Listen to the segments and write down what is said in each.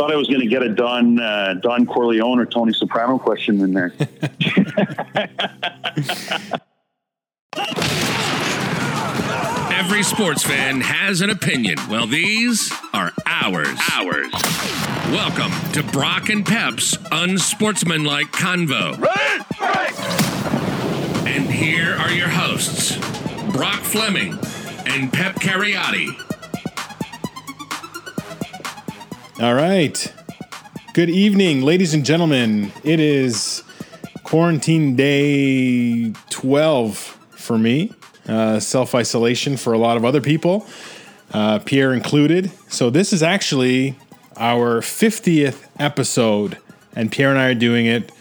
thought I was going to get a Don uh, Don Corleone or Tony Soprano question in there. Every sports fan has an opinion. Well, these are ours. Ours. Welcome to Brock and Pep's unsportsmanlike convo. Right, right. And here are your hosts, Brock Fleming and Pep Cariotti. All right. Good evening, ladies and gentlemen. It is quarantine day 12 for me, uh, self isolation for a lot of other people, uh, Pierre included. So, this is actually our 50th episode, and Pierre and I are doing it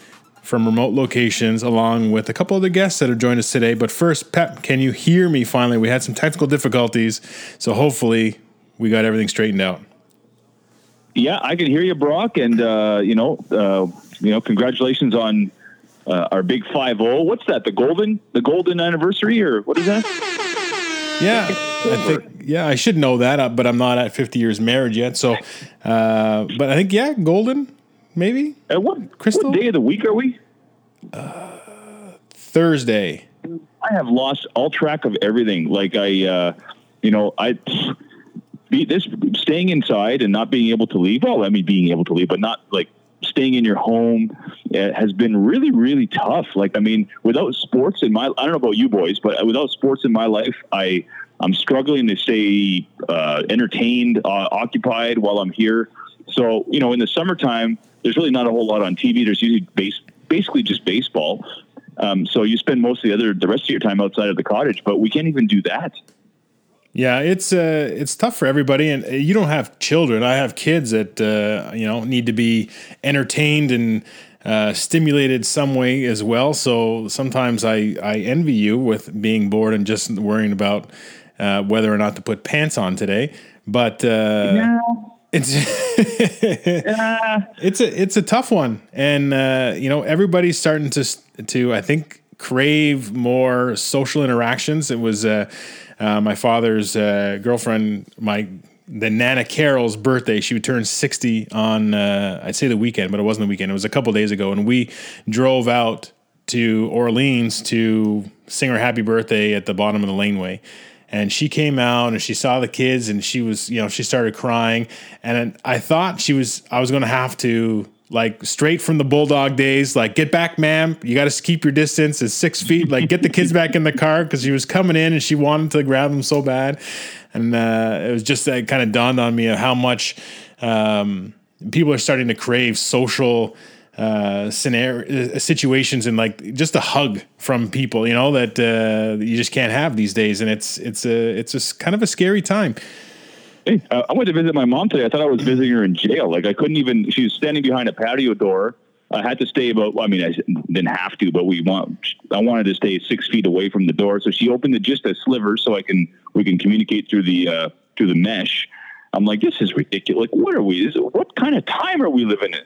from remote locations along with a couple other guests that have joined us today. But first, Pep, can you hear me finally? We had some technical difficulties, so hopefully we got everything straightened out. Yeah, I can hear you, Brock, and uh, you know, uh, you know, congratulations on uh, our big five zero. What's that? The golden, the golden anniversary, or what is that? Yeah, I think yeah, I should know that, uh, but I'm not at 50 years marriage yet. So, uh, but I think yeah, golden, maybe. Uh, what Crystal? What day of the week are we? Thursday. I have lost all track of everything. Like I, uh, you know, I be this staying inside and not being able to leave. Well, I mean, being able to leave, but not like staying in your home uh, has been really, really tough. Like, I mean, without sports in my, I don't know about you boys, but without sports in my life, I, I'm struggling to stay uh, entertained, uh, occupied while I'm here. So, you know, in the summertime, there's really not a whole lot on TV. There's usually base, basically just baseball. Um, so you spend most of the other, the rest of your time outside of the cottage, but we can't even do that. Yeah, it's uh, it's tough for everybody, and you don't have children. I have kids that uh, you know need to be entertained and uh, stimulated some way as well. So sometimes I I envy you with being bored and just worrying about uh, whether or not to put pants on today. But uh, Yeah. it's Uh, it's a it's a tough one, and uh, you know everybody's starting to to I think crave more social interactions. It was uh, uh, my father's uh, girlfriend, my the Nana Carol's birthday. She would turn sixty on uh, I'd say the weekend, but it wasn't the weekend. It was a couple days ago, and we drove out to Orleans to sing her happy birthday at the bottom of the laneway and she came out and she saw the kids and she was you know she started crying and i thought she was i was going to have to like straight from the bulldog days like get back ma'am. You got to keep your distance. It's six feet. Like get the kids back in the car because she was coming in and she wanted to grab them so bad. And uh, it was just that kind of dawned on me of how much um, people are starting to crave social uh, scenario uh, situations and like just a hug from people, you know, that uh, you just can't have these days, and it's it's a it's just kind of a scary time. Uh, I went to visit my mom today. I thought I was visiting her in jail. Like I couldn't even. She was standing behind a patio door. I had to stay about. I mean, I didn't have to, but we want. I wanted to stay six feet away from the door, so she opened it just a sliver so I can we can communicate through the uh, through the mesh. I'm like, this is ridiculous. Like, what are we? This, what kind of time are we living in?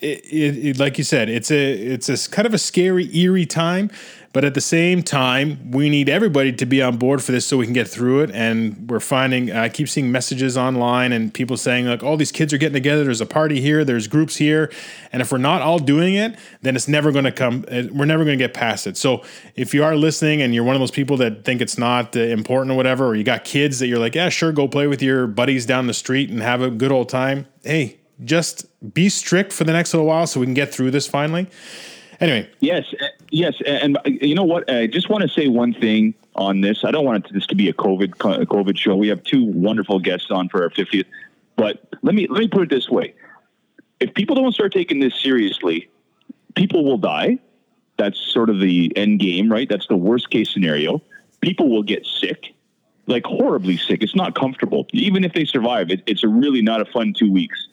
It, it, like you said, it's a it's a kind of a scary, eerie time, but at the same time, we need everybody to be on board for this so we can get through it. And we're finding, I keep seeing messages online and people saying like, all these kids are getting together. There's a party here. There's groups here, and if we're not all doing it, then it's never going to come. We're never going to get past it. So if you are listening and you're one of those people that think it's not uh, important or whatever, or you got kids that you're like, yeah, sure, go play with your buddies down the street and have a good old time. Hey, just be strict for the next little while so we can get through this finally. Anyway, Yes, uh, yes, and uh, you know what? I just want to say one thing on this. I don't want this to be a COVID COVID show. We have two wonderful guests on for our 50th, but let me let me put it this way: if people don't start taking this seriously, people will die. That's sort of the end game, right? That's the worst case scenario. People will get sick, like horribly sick. It's not comfortable. Even if they survive, it, it's really not a fun two weeks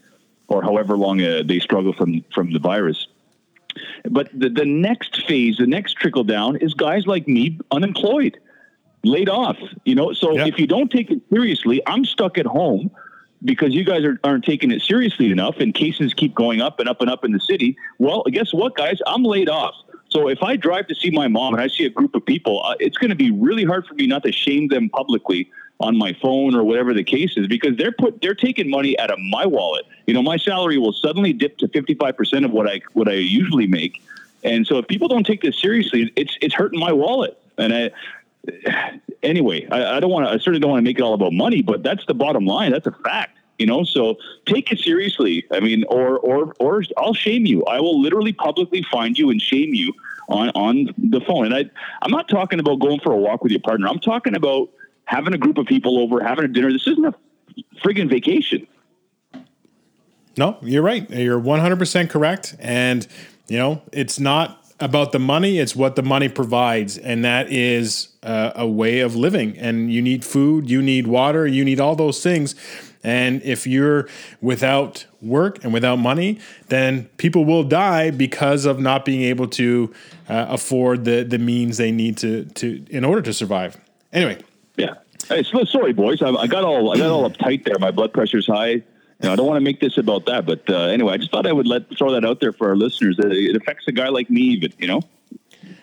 or however long uh, they struggle from from the virus. But the, the next phase, the next trickle down is guys like me unemployed, laid off. You know, so if you don't take it seriously, I'm stuck at home because you guys are, aren't taking it seriously enough and cases keep going up and up and up in the city. Well, guess what, guys? I'm laid off. So if I drive to see my mom and I see a group of people, uh, it's going to be really hard for me not to shame them publicly on my phone or whatever the case is because they're put they're taking money out of my wallet. You know, my salary will suddenly dip to 55% of what I what I usually make. And so if people don't take this seriously, it's it's hurting my wallet. And I anyway, I, I don't want to I certainly don't want to make it all about money, but that's the bottom line. That's a fact. You know, so take it seriously. I mean, or or or I'll shame you. I will literally publicly find you and shame you on on the phone. And I I'm not talking about going for a walk with your partner. I'm talking about having a group of people over, having a dinner. This isn't a friggin' vacation. No, you're right. You're 100% correct. And, you know, it's not about the money, it's what the money provides. And that is uh, a way of living. And you need food, you need water, you need all those things. And if you're without work and without money, then people will die because of not being able to uh, afford the, the means they need to, to in order to survive. Anyway, yeah. Hey, so, sorry, boys. I, I, got all I got all uptight there. My blood pressure's high. Know, I don't want to make this about that, but uh, anyway, I just thought I would let throw that out there for our listeners. It, it affects a guy like me, but you know.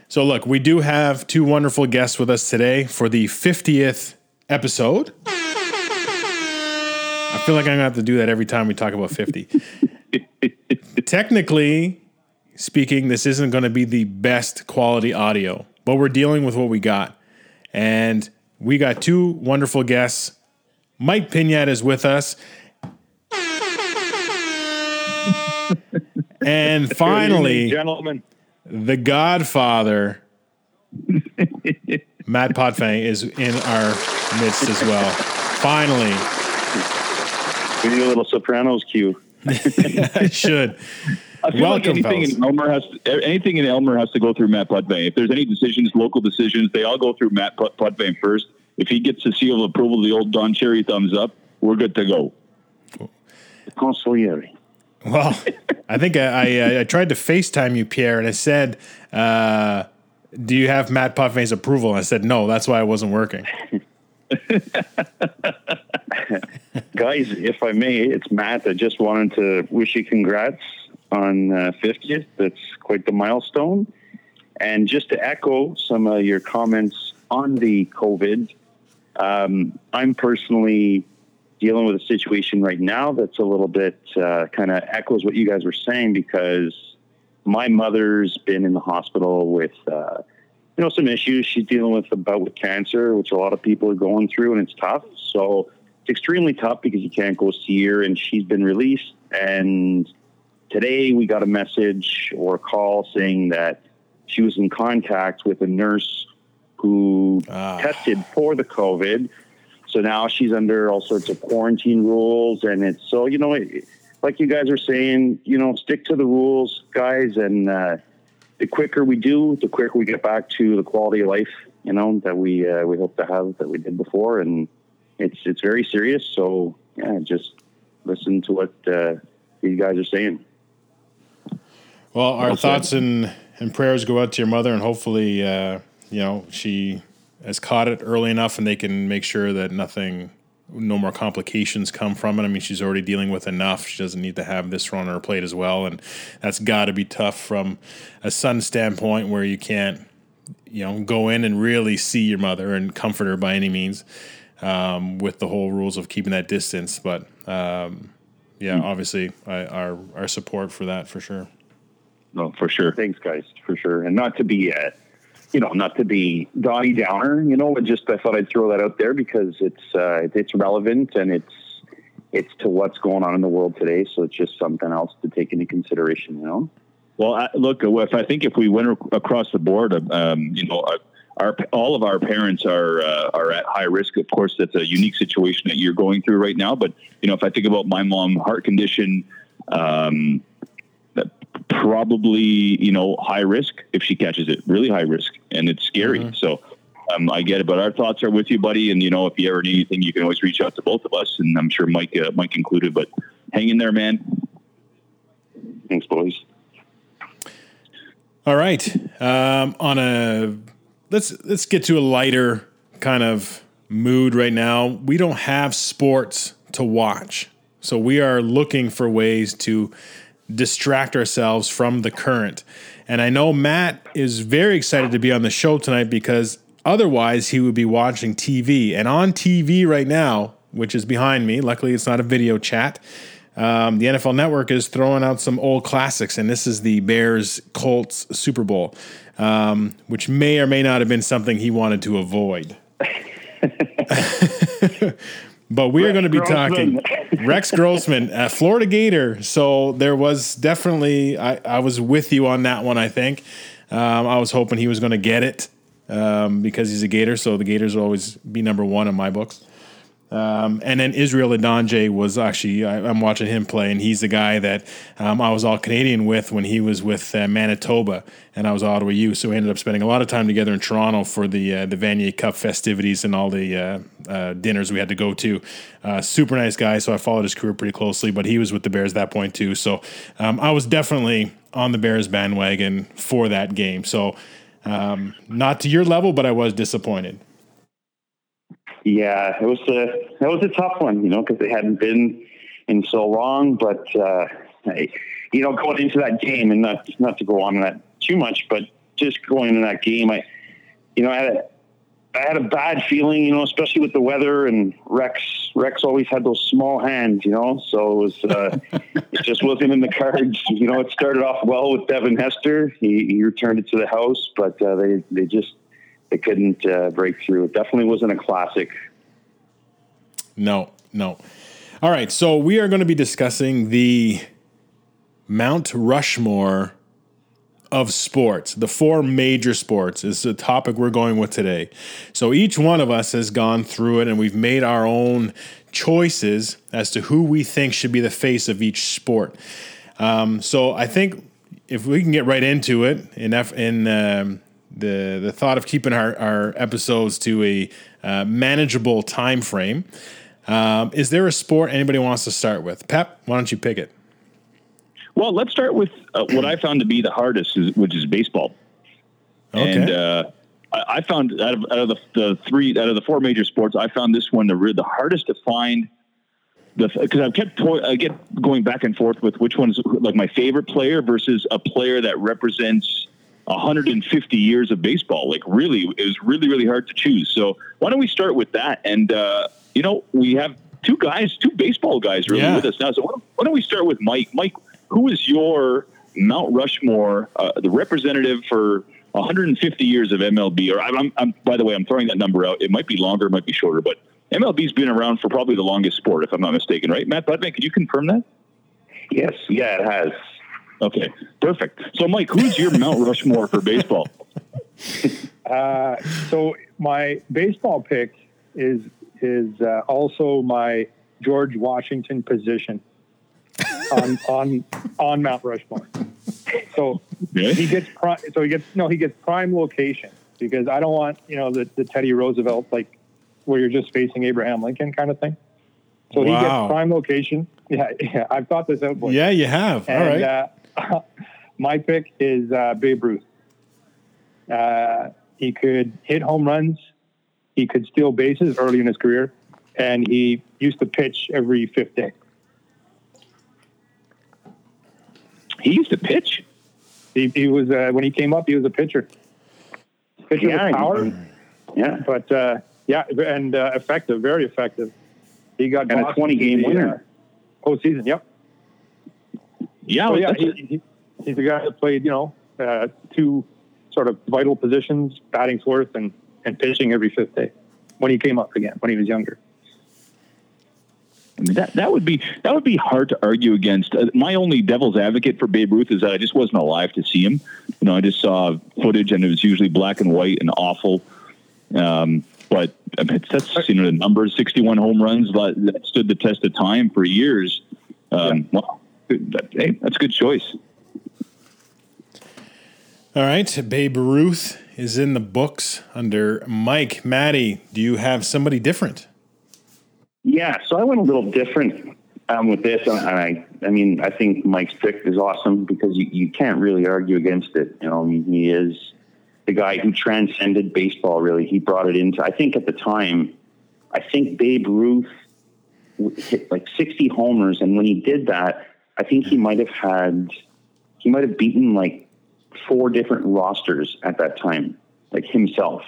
So look, we do have two wonderful guests with us today for the 50th episode. I feel like I'm gonna have to do that every time we talk about 50. Technically speaking, this isn't going to be the best quality audio, but we're dealing with what we got. And we got two wonderful guests. Mike Pignat is with us. and finally, gentlemen, the Godfather, Matt Potvin, is in our midst as well. Finally, we need a little Sopranos cue. I should. I feel Welcome, like anything fellas. in Elmer has to, anything in Elmer has to go through Matt Potvin. If there's any decisions, local decisions, they all go through Matt Pot- Potvin first. If he gets the seal of approval, the old Don Cherry thumbs up, we're good to go. Consigliere. Well, I think I, I, I tried to FaceTime you, Pierre, and I said, uh, "Do you have Matt Potvin's approval?" And I said, "No." That's why I wasn't working. Guys, if I may, it's Matt. I just wanted to wish you congrats on uh, 50th. That's quite the milestone. And just to echo some of your comments on the COVID, um, I'm personally dealing with a situation right now that's a little bit uh, kind of echoes what you guys were saying because my mother's been in the hospital with uh, you know some issues she's dealing with about with cancer which a lot of people are going through and it's tough so it's extremely tough because you can't go see her and she's been released and today we got a message or a call saying that she was in contact with a nurse who Ah. tested for the covid so now she's under all sorts of quarantine rules, and it's so you know, it, like you guys are saying, you know, stick to the rules, guys, and uh, the quicker we do, the quicker we get back to the quality of life, you know, that we uh, we hope to have that we did before, and it's it's very serious. So yeah, just listen to what uh, you guys are saying. Well, our Well thoughts and, and prayers go out to your mother, and hopefully, uh, you know, she has caught it early enough, and they can make sure that nothing, no more complications come from it. I mean, she's already dealing with enough; she doesn't need to have this on her plate as well, and that's got to be tough from a son standpoint, where you can't, you know, go in and really see your mother and comfort her by any means, um, with the whole rules of keeping that distance. But um, yeah, obviously, I, our our support for that for sure. No, for sure. Thanks, guys, for sure, and not to be. Uh, you know, not to be Donnie Downer, you know, but just I thought I'd throw that out there because it's uh, it's relevant and it's it's to what's going on in the world today. So it's just something else to take into consideration, you know. Well, I, look, if I think if we went across the board, um, you know, our, our all of our parents are uh, are at high risk. Of course, that's a unique situation that you're going through right now. But you know, if I think about my mom, heart condition, um, probably you know high risk if she catches it, really high risk, and it's scary. So. Um, I get it, but our thoughts are with you, buddy. And you know, if you ever need anything, you can always reach out to both of us, and I'm sure Mike, uh, Mike included. But hang in there, man. Thanks, boys. All right. Um, on a let's let's get to a lighter kind of mood right now. We don't have sports to watch, so we are looking for ways to distract ourselves from the current. And I know Matt is very excited to be on the show tonight because otherwise he would be watching TV. And on TV right now, which is behind me, luckily it's not a video chat. Um, the NFL Network is throwing out some old classics, and this is the Bears Colts Super Bowl, um, which may or may not have been something he wanted to avoid. but we are going to be Grossman. talking Rex Grossman, uh, Florida Gator. So there was definitely, I, I was with you on that one, I think. Um, I was hoping he was going to get it um, because he's a Gator. So the Gators will always be number one in my books. Um, and then Israel Idonije was actually, I, I'm watching him play, and he's the guy that um, I was all Canadian with when he was with uh, Manitoba, and I was Ottawa U. So we ended up spending a lot of time together in Toronto for the uh, the Vanier Cup festivities and all the uh, uh, dinners we had to go to. Uh, super nice guy, so I followed his career pretty closely, but he was with the Bears at that point too. So um, I was definitely on the Bears bandwagon for that game. So um, not to your level, but I was disappointed. Yeah, it was a that was a tough one, you know, because they hadn't been in so long. But uh, I, you know, going into that game, and not not to go on that too much, but just going into that game, I, you know, I had a, I had a bad feeling, you know, especially with the weather and Rex. Rex always had those small hands, you know, so it was uh, it just wasn't in the cards. You know, it started off well with Devin Hester. He, he returned it to the house, but uh, they they just they couldn't uh, break through. It definitely wasn't a classic. No, no. All right, so we are going to be discussing the Mount Rushmore of sports. The four major sports is the topic we're going with today. So each one of us has gone through it and we've made our own choices as to who we think should be the face of each sport. Um, so I think if we can get right into it in um, the the thought of keeping our, our episodes to a uh, manageable time frame. Um, is there a sport anybody wants to start with? Pep, why don't you pick it? Well, let's start with uh, what I found to be the hardest, is, which is baseball. Okay. And uh, I, I found out of, out of the, the three, out of the four major sports, I found this one the the hardest to find. Because I've kept to- I get going back and forth with which one's like my favorite player versus a player that represents 150 years of baseball. Like really, it was really really hard to choose. So why don't we start with that? And uh, you know, we have two guys, two baseball guys, really Yeah. with us now. So why don't, why don't we start with Mike? Mike, who is your Mount Rushmore, uh, the representative for 150 years of MLB? Or I'm, I'm, I'm, by the way, I'm throwing that number out. It might be longer, it might be shorter, but MLB's been around for probably the longest sport, if I'm not mistaken, right? Matt Budman, could you confirm that? Yes, yeah, it has. Okay, perfect. So, Mike, who's your Mount Rushmore for baseball? Uh, so my baseball pick is is uh, also my George Washington position on on on Mount Rushmore. So he gets prime. So he gets no. He gets prime location because I don't want you know the, the Teddy Roosevelt like where you're just facing Abraham Lincoln kind of thing. So he gets prime location. Yeah, yeah. I've thought this out. boys. Yeah, you have. All And right. uh, my pick is uh, Babe Ruth. Uh, he could hit home runs. He could steal bases early in his career, and he used to pitch every fifth day. He used to pitch. He, he was uh, when he came up, he was a pitcher. Pitcher Yeah, with power, Yeah, but uh, yeah, and uh, effective, very effective. He got And a 20 game winner. Uh, postseason, yep. Yeah, So yeah, he, he, he's a guy that played, you know, uh, two sort of vital positions, batting fourth and, and pitching every fifth day when he came up again, when he was younger. I mean, that that would be that would be hard to argue against. Uh, my only devil's advocate for Babe Ruth is that I just wasn't alive to see him. You know, I just saw footage, and it was usually black and white and awful. Um, but I mean, that's you know the numbers: sixty-one home runs that, that stood the test of time for years. Um, Well, that, hey, that's a good choice. All right. Babe Ruth is in the books under Mike. Maddie, do you have somebody different? yeah. So I went a little different um, with this, and I, I mean, I think Mike's pick is awesome because you, you can't really argue against it. You know, I mean, he is the guy who transcended baseball. Really, he brought it into. I think at the time, I think Babe Ruth hit like 60 homers, and when he did that, I think he might have had, he might have beaten like four different rosters at that time, like himself.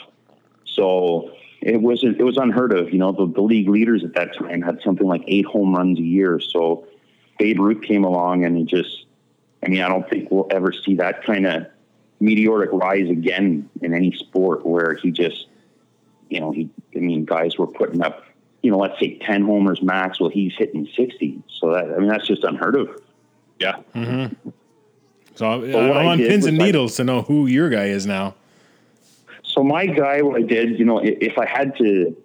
So it was it was unheard of. You know, the, the league leaders at that time had something like eight home runs a year. So Babe Ruth came along and he just, I mean, I don't think we'll ever see that kind of meteoric rise again in any sport where he just, you know, he, I mean, guys were putting up, you know, let's say 10 homers max. Well, he's hitting 60. So that, I mean, that's just unheard of. Yeah. Mm-hmm. So I'm, what I'm on did pins was and I- needles to know who your guy is now. So my guy, what I did, you know, i- if I had to,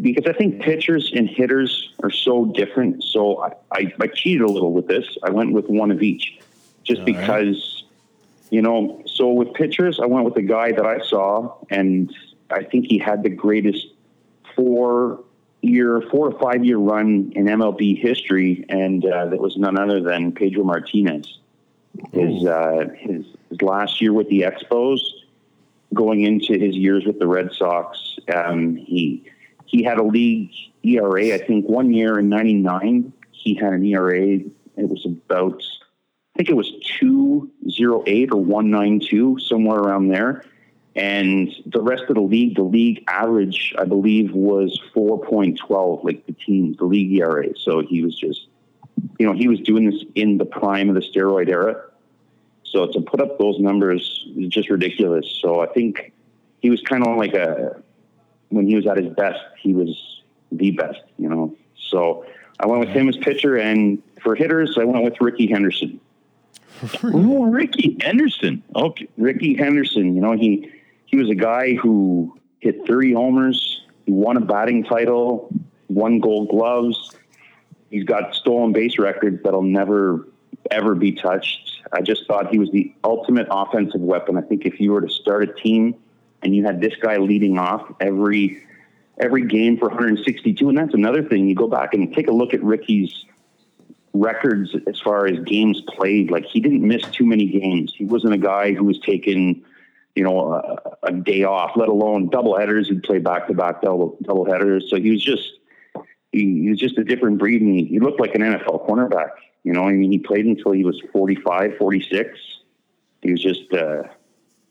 because I think pitchers and hitters are so different. So I, I, I cheated a little with this. I went with one of each, just All right. because, you know. So with pitchers, I went with a guy that I saw, and I think he had the greatest four year, four or five year run in MLB history, and uh, that was none other than Pedro Martinez. His uh, his his last year with the Expos going into his years with the Red Sox, um, he he had a league ERA. I think one year in '99, he had an ERA. It was about, I think it was two zero eight or one nine two, somewhere around there. And the rest of the league, the league average, I believe, was four point twelve, like the team, the league ERA. So he was just, you know, he was doing this in the prime of the steroid era. So to put up those numbers is just ridiculous. So I think he was kind of like a when he was at his best, he was the best, you know. So I went with him as pitcher, and for hitters, I went with Rickey Henderson. Ooh, Rickey Henderson. Okay. Rickey Henderson, you know, he he was a guy who hit 30 homers, he won a batting title, won gold gloves. He's got stolen base records that'll never ever be touched. I just thought he was the ultimate offensive weapon. I think if you were to start a team and you had this guy leading off every every game for 162, and that's another thing. You go back and take a look at Rickey's records as far as games played. Like he didn't miss too many games. He wasn't a guy who was taking, you know, a, a day off, let alone double headers. He'd play back to back double double headers. So he was just he, he was just a different breed. And he, he looked like an NFL cornerback. You know, I mean, he played until he was 45, 46. He was just uh,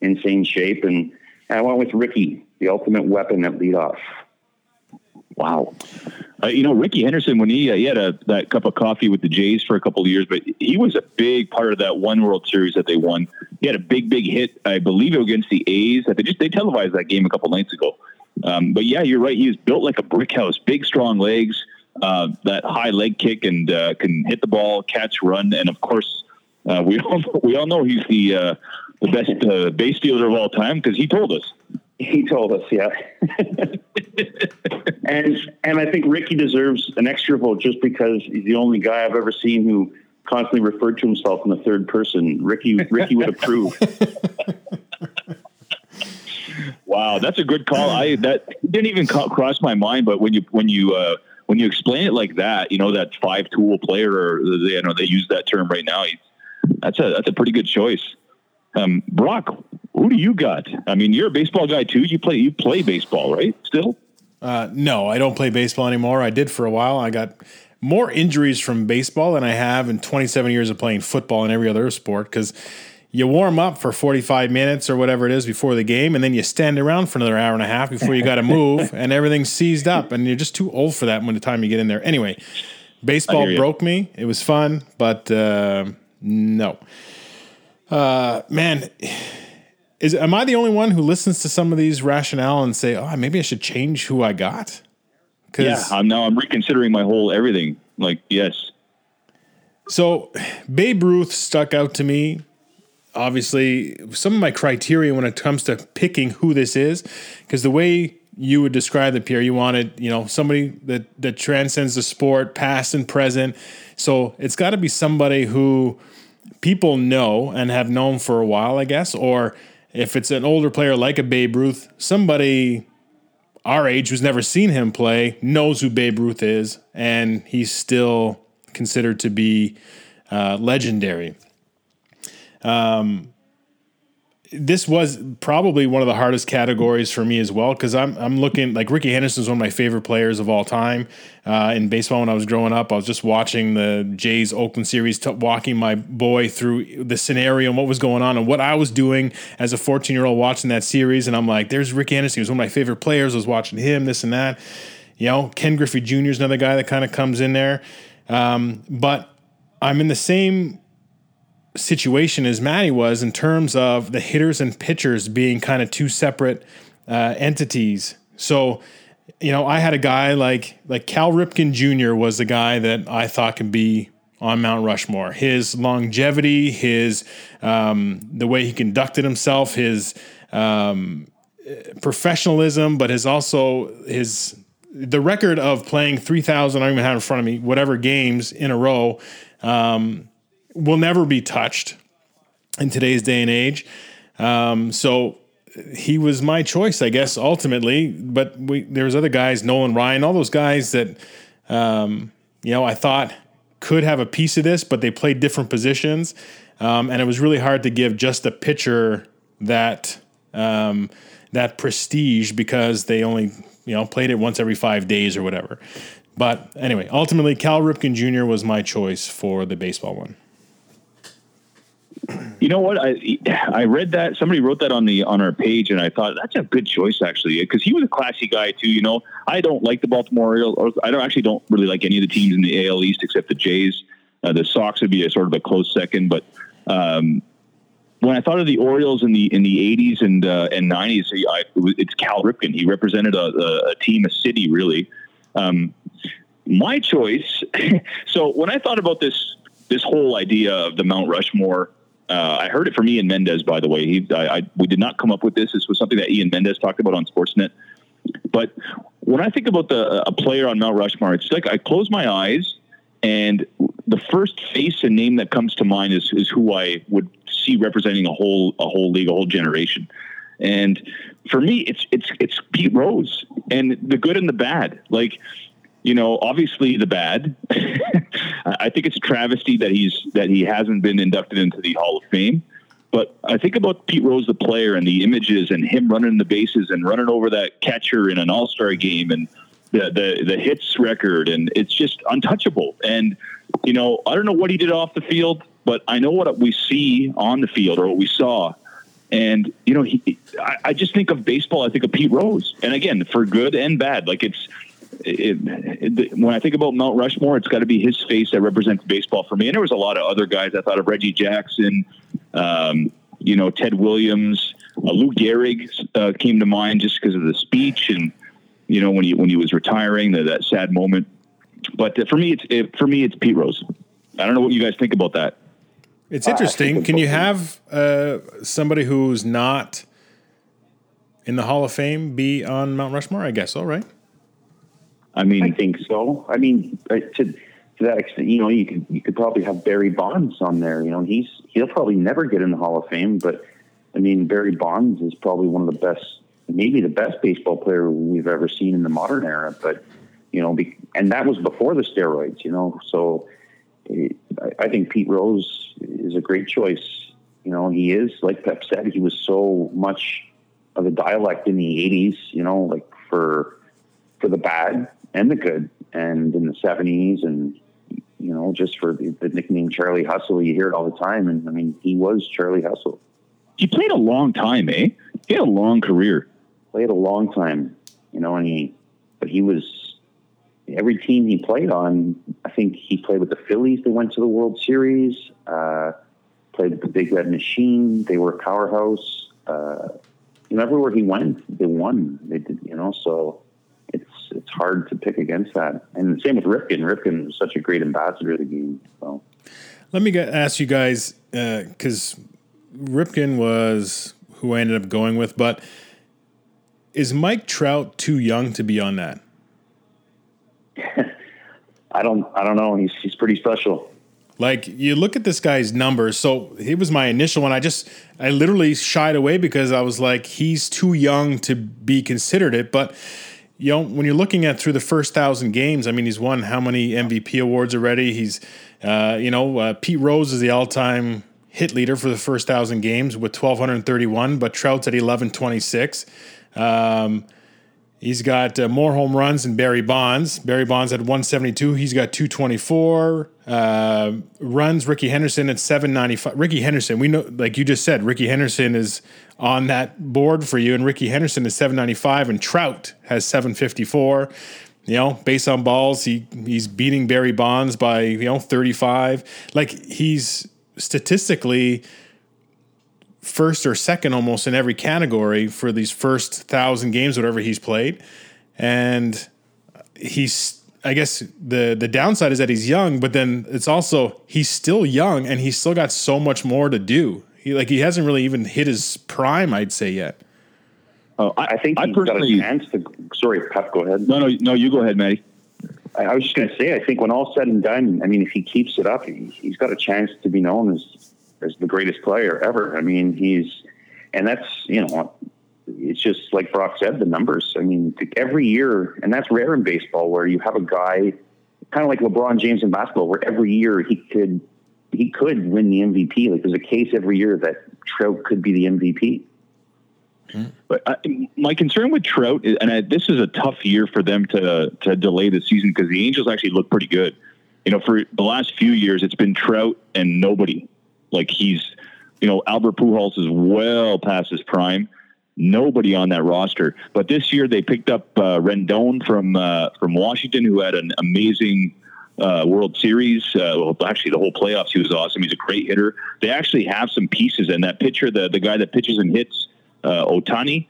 insane shape. And I went with Rickey, the ultimate weapon at leadoff. Wow. Uh, you know, Rickey Henderson, when he uh, he had a that cup of coffee with the Jays for a couple of years, but he was a big part of that one World Series that they won. He had a big, big hit, I believe, against the A's. They just they televised that game a couple nights ago. Um, but yeah, you're right. He was built like a brick house, big, strong legs, uh, that high leg kick, and uh, can hit the ball, catch, run, and of course, uh, we all we all know he's the uh, the best base fielder of all time because he told us. He told us, yeah. and and I think Rickey deserves an extra vote just because he's the only guy I've ever seen who constantly referred to himself in the third person. Rickey Rickey would approve. Wow, that's a good call. I that didn't even cross my mind, but when you when you uh, when you explain it like that, you know that five tool player, or they, you know they use that term right now. That's a that's a pretty good choice. Um, Brock, who do you got? I mean, you're a baseball guy too. You play you play baseball, right? Still, Uh, no, I don't play baseball anymore. I did for a while. I got more injuries from baseball than I have in 27 years of playing football and every other sport because you warm up for 45 minutes or whatever it is before the game, and then you stand around for another hour and a half before you got to move, and everything's seized up, and you're just too old for that when the time you get in there. Anyway, baseball broke me. It was fun, but uh, no. Uh, man, is am I the only one who listens to some of these rationale and say, "Oh, maybe I should change who I got"? yeah. I'm now I'm reconsidering my whole everything. Like, yes, So, Babe Ruth stuck out to me. Obviously, some of my criteria when it comes to picking who this is, because the way you would describe the Pierre, you wanted, you know, somebody that that transcends the sport, past and present. So it's got to be somebody who people know and have known for a while, I guess, or if it's an older player like a Babe Ruth, somebody our age who's never seen him play knows who Babe Ruth is, and he's still considered to be uh, legendary. Um, this was probably one of the hardest categories for me as well because I'm I'm looking like Rickey Henderson is one of my favorite players of all time uh, in baseball. When I was growing up, I was just watching the Jays Oakland series, t- walking my boy through the scenario and what was going on and what I was doing as a 14 year old watching that series. And I'm like, "There's Rickey Henderson. He was one of my favorite players. I was watching him, this and that." You know, Ken Griffey Jr. is another guy that kind of comes in there, um, but I'm in the same situation as Matty was in terms of the hitters and pitchers being kind of two separate uh, entities. So, you know, I had a guy like like Cal Ripken Jr. was the guy that I thought could be on Mount Rushmore. His longevity, his um, the way he conducted himself, his um, professionalism, but his also his the record of playing three thousand. I don't even have in front of me whatever games in a row. Um, will never be touched in today's day and age. Um, so he was my choice, I guess, ultimately. But we, there was other guys, Nolan Ryan, all those guys that, um, you know, I thought could have a piece of this, but they played different positions. Um, and it was really hard to give just a pitcher that um, that prestige because they only you know played it once every five days or whatever. But anyway, ultimately, Cal Ripken Jr. was my choice for the baseball one. You know what? I I read that somebody wrote that on the on our page, and I thought that's a good choice actually because he was a classy guy too. You know, I don't like the Baltimore Orioles. I don't actually don't really like any of the teams in the AL East except the Jays. Uh, the Sox would be a sort of a close second, but um, when I thought of the Orioles in the in the '80s and uh, and '90s, I, it's Cal Ripken. He represented a, a, a team, a city, really. Um, my choice. so when I thought about this this whole idea of the Mount Rushmore uh, I heard it from Ian Mendes, by the way. He, I, I, we did not come up with this. This was something that Ian Mendes talked about on Sportsnet. But when I think about the a player on Mount Rushmore, it's like I close my eyes, and the first face and name that comes to mind is is who I would see representing a whole a whole league, a whole generation. And for me, it's it's it's Pete Rose, and the good and the bad. Like you know, obviously the bad. I think it's a travesty that he's that he hasn't been inducted into the Hall of Fame. But I think about Pete Rose, the player, and the images, and him running the bases and running over that catcher in an All Star game, and the, the the hits record, and it's just untouchable. And you know, I don't know what he did off the field, but I know what we see on the field or what we saw. And you know, he, I, I just think of baseball. I think of Pete Rose, and again, for good and bad. Like it's it, it, when I think about Mount Rushmore, it's got to be his face that represents baseball for me. And there was a lot of other guys. I thought of Reggie Jackson, um, you know, Ted Williams, uh, Lou Gehrig uh, came to mind just because of the speech and you know when he when he was retiring, the, that sad moment. But uh, for me, it's it, for me it's Pete Rose. I don't know what you guys think about that. It's interesting. Can you have uh, somebody who's not in the Hall of Fame be on Mount Rushmore? I guess. All right. I mean, I think so. I mean, uh, to to that extent, you know, you could you could probably have Barry Bonds on there. You know, he's he'll probably never get in the Hall of Fame, but I mean, Barry Bonds is probably one of the best, maybe the best baseball player we've ever seen in the modern era. But you know, be, and that was before the steroids. You know, so it, I, I think Pete Rose is a great choice. You know, he is like Pep said, he was so much of a dialect in the '80s. You know, like for for the bad and the good. And in the 70s, and you know, just for the, the, nickname Charlie Hustle, you hear it all the time. And I mean, he was Charlie Hustle. He played a long time, eh? He had a long career. Played a long time, you know, and he, but he was every team he played on. I think he played with the Phillies. They went to the World Series. Uh, played with the Big Red Machine. They were a powerhouse. Uh, you know, everywhere he went, they won. They did, you know, so it's hard to pick against that. And same with Ripken. Ripken was such a great ambassador of the game. So let me ask you guys because uh, Ripken was who I ended up going with, but is Mike Trout too young to be on that? I don't. I don't know. He's he's pretty special. Like you look at this guy's numbers. So he was my initial one. I just I literally shied away because I was like, he's too young to be considered it. But you know, when you're looking at through the first thousand games, I mean, he's won how many MVP awards already? He's, uh, you know, uh, Pete Rose is the all-time hit leader for the first thousand games with 1,231, but Trout's at 1126. Um, he's got uh, more home runs than Barry Bonds. Barry Bonds at 172. He's got 224. Uh, runs Rickey Henderson at 795. Rickey Henderson, we know, like you just said, Rickey Henderson is on that board for you, and Rickey Henderson is 795, and Trout has 754 you know, based on balls, he he's beating Barry Bonds by you know 35. Like he's statistically first or second almost in every category for these first thousand games, whatever he's played, and he's. I guess the the downside is that he's young, but then it's also he's still young and he's still got so much more to do. He like he hasn't really even hit his prime, I'd say yet. Uh, I, I, think I personally, got a chance to. Sorry, Pep, go ahead. No, no, no. You go ahead, Matty. I, I was just going to say, I think when all said and done, I mean, if he keeps it up, he, he's got a chance to be known as as the greatest player ever. I mean, he's, and that's you know, it's just like Brock said, the numbers. I mean, every year, and that's rare in baseball, where you have a guy, kind of like LeBron James in basketball, where every year he could he could win the MVP. Like there's a case every year that Trout could be the MVP. But uh, my concern with Trout, is, and I, this is a tough year for them to to delay the season because the Angels actually look pretty good. You know, for the last few years, it's been Trout and nobody. Like he's, you know, Albert Pujols is well past his prime. Nobody on that roster. But this year they picked up uh, Rendon from uh, from Washington, who had an amazing uh, World Series. Uh, well, actually, the whole playoffs, he was awesome. He's a great hitter. They actually have some pieces, and that pitcher, the the guy that pitches and hits uh, Ohtani.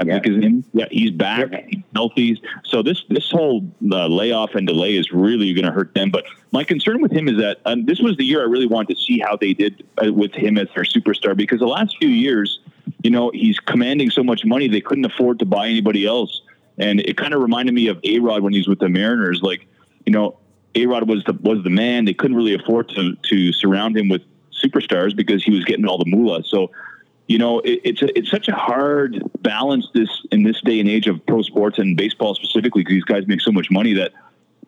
I yeah. think his name. Yeah, he's back. Yeah. He's healthy. So this this whole uh, layoff and delay is really going to hurt them. But my concern with him is that um, this was the year I really wanted to see how they did uh, with him as their superstar because the last few years, you know, he's commanding so much money they couldn't afford to buy anybody else, and it kind of reminded me of A Rod when he was with the Mariners. Like, you know, A Rod was the was the man. They couldn't really afford to to surround him with superstars because he was getting all the moolah. So you know, it, it's a, it's such a hard balance this in this day and age of pro sports and baseball specifically because these guys make so much money that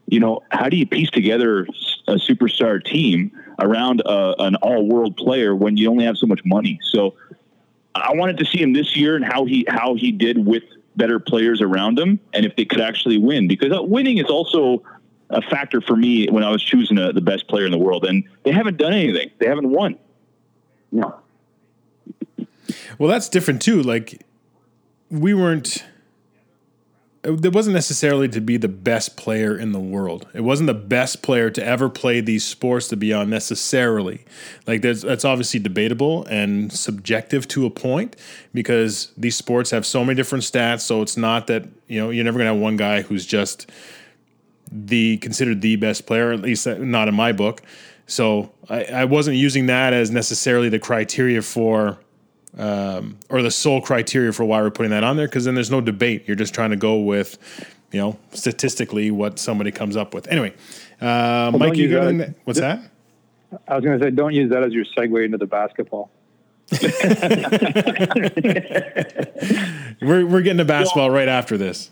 you know how do you piece together a superstar team around a, an all world player when you only have so much money? So I wanted to see him this year and how he how he did with better players around him and if they could actually win because uh, winning is also a factor for me when I was choosing a, the best player in the world and they haven't done anything. They haven't won. No. Well, that's different too. Like we weren't. It wasn't necessarily to be the best player in the world. It wasn't the best player to ever play these sports to be on necessarily. Like that's that's obviously debatable and subjective to a point because these sports have so many different stats. So it's not that you know you're never gonna have one guy who's just the considered the best player. At least uh, not in my book. So I, I wasn't using that as necessarily the criteria for um, or the sole criteria for why we're putting that on there because then there's no debate. You're just trying to go with, you know, statistically what somebody comes up with. Anyway, uh, well, Mike, you got what's that? I was going to say, don't use that as your segue into the basketball. we're we're getting to basketball right after this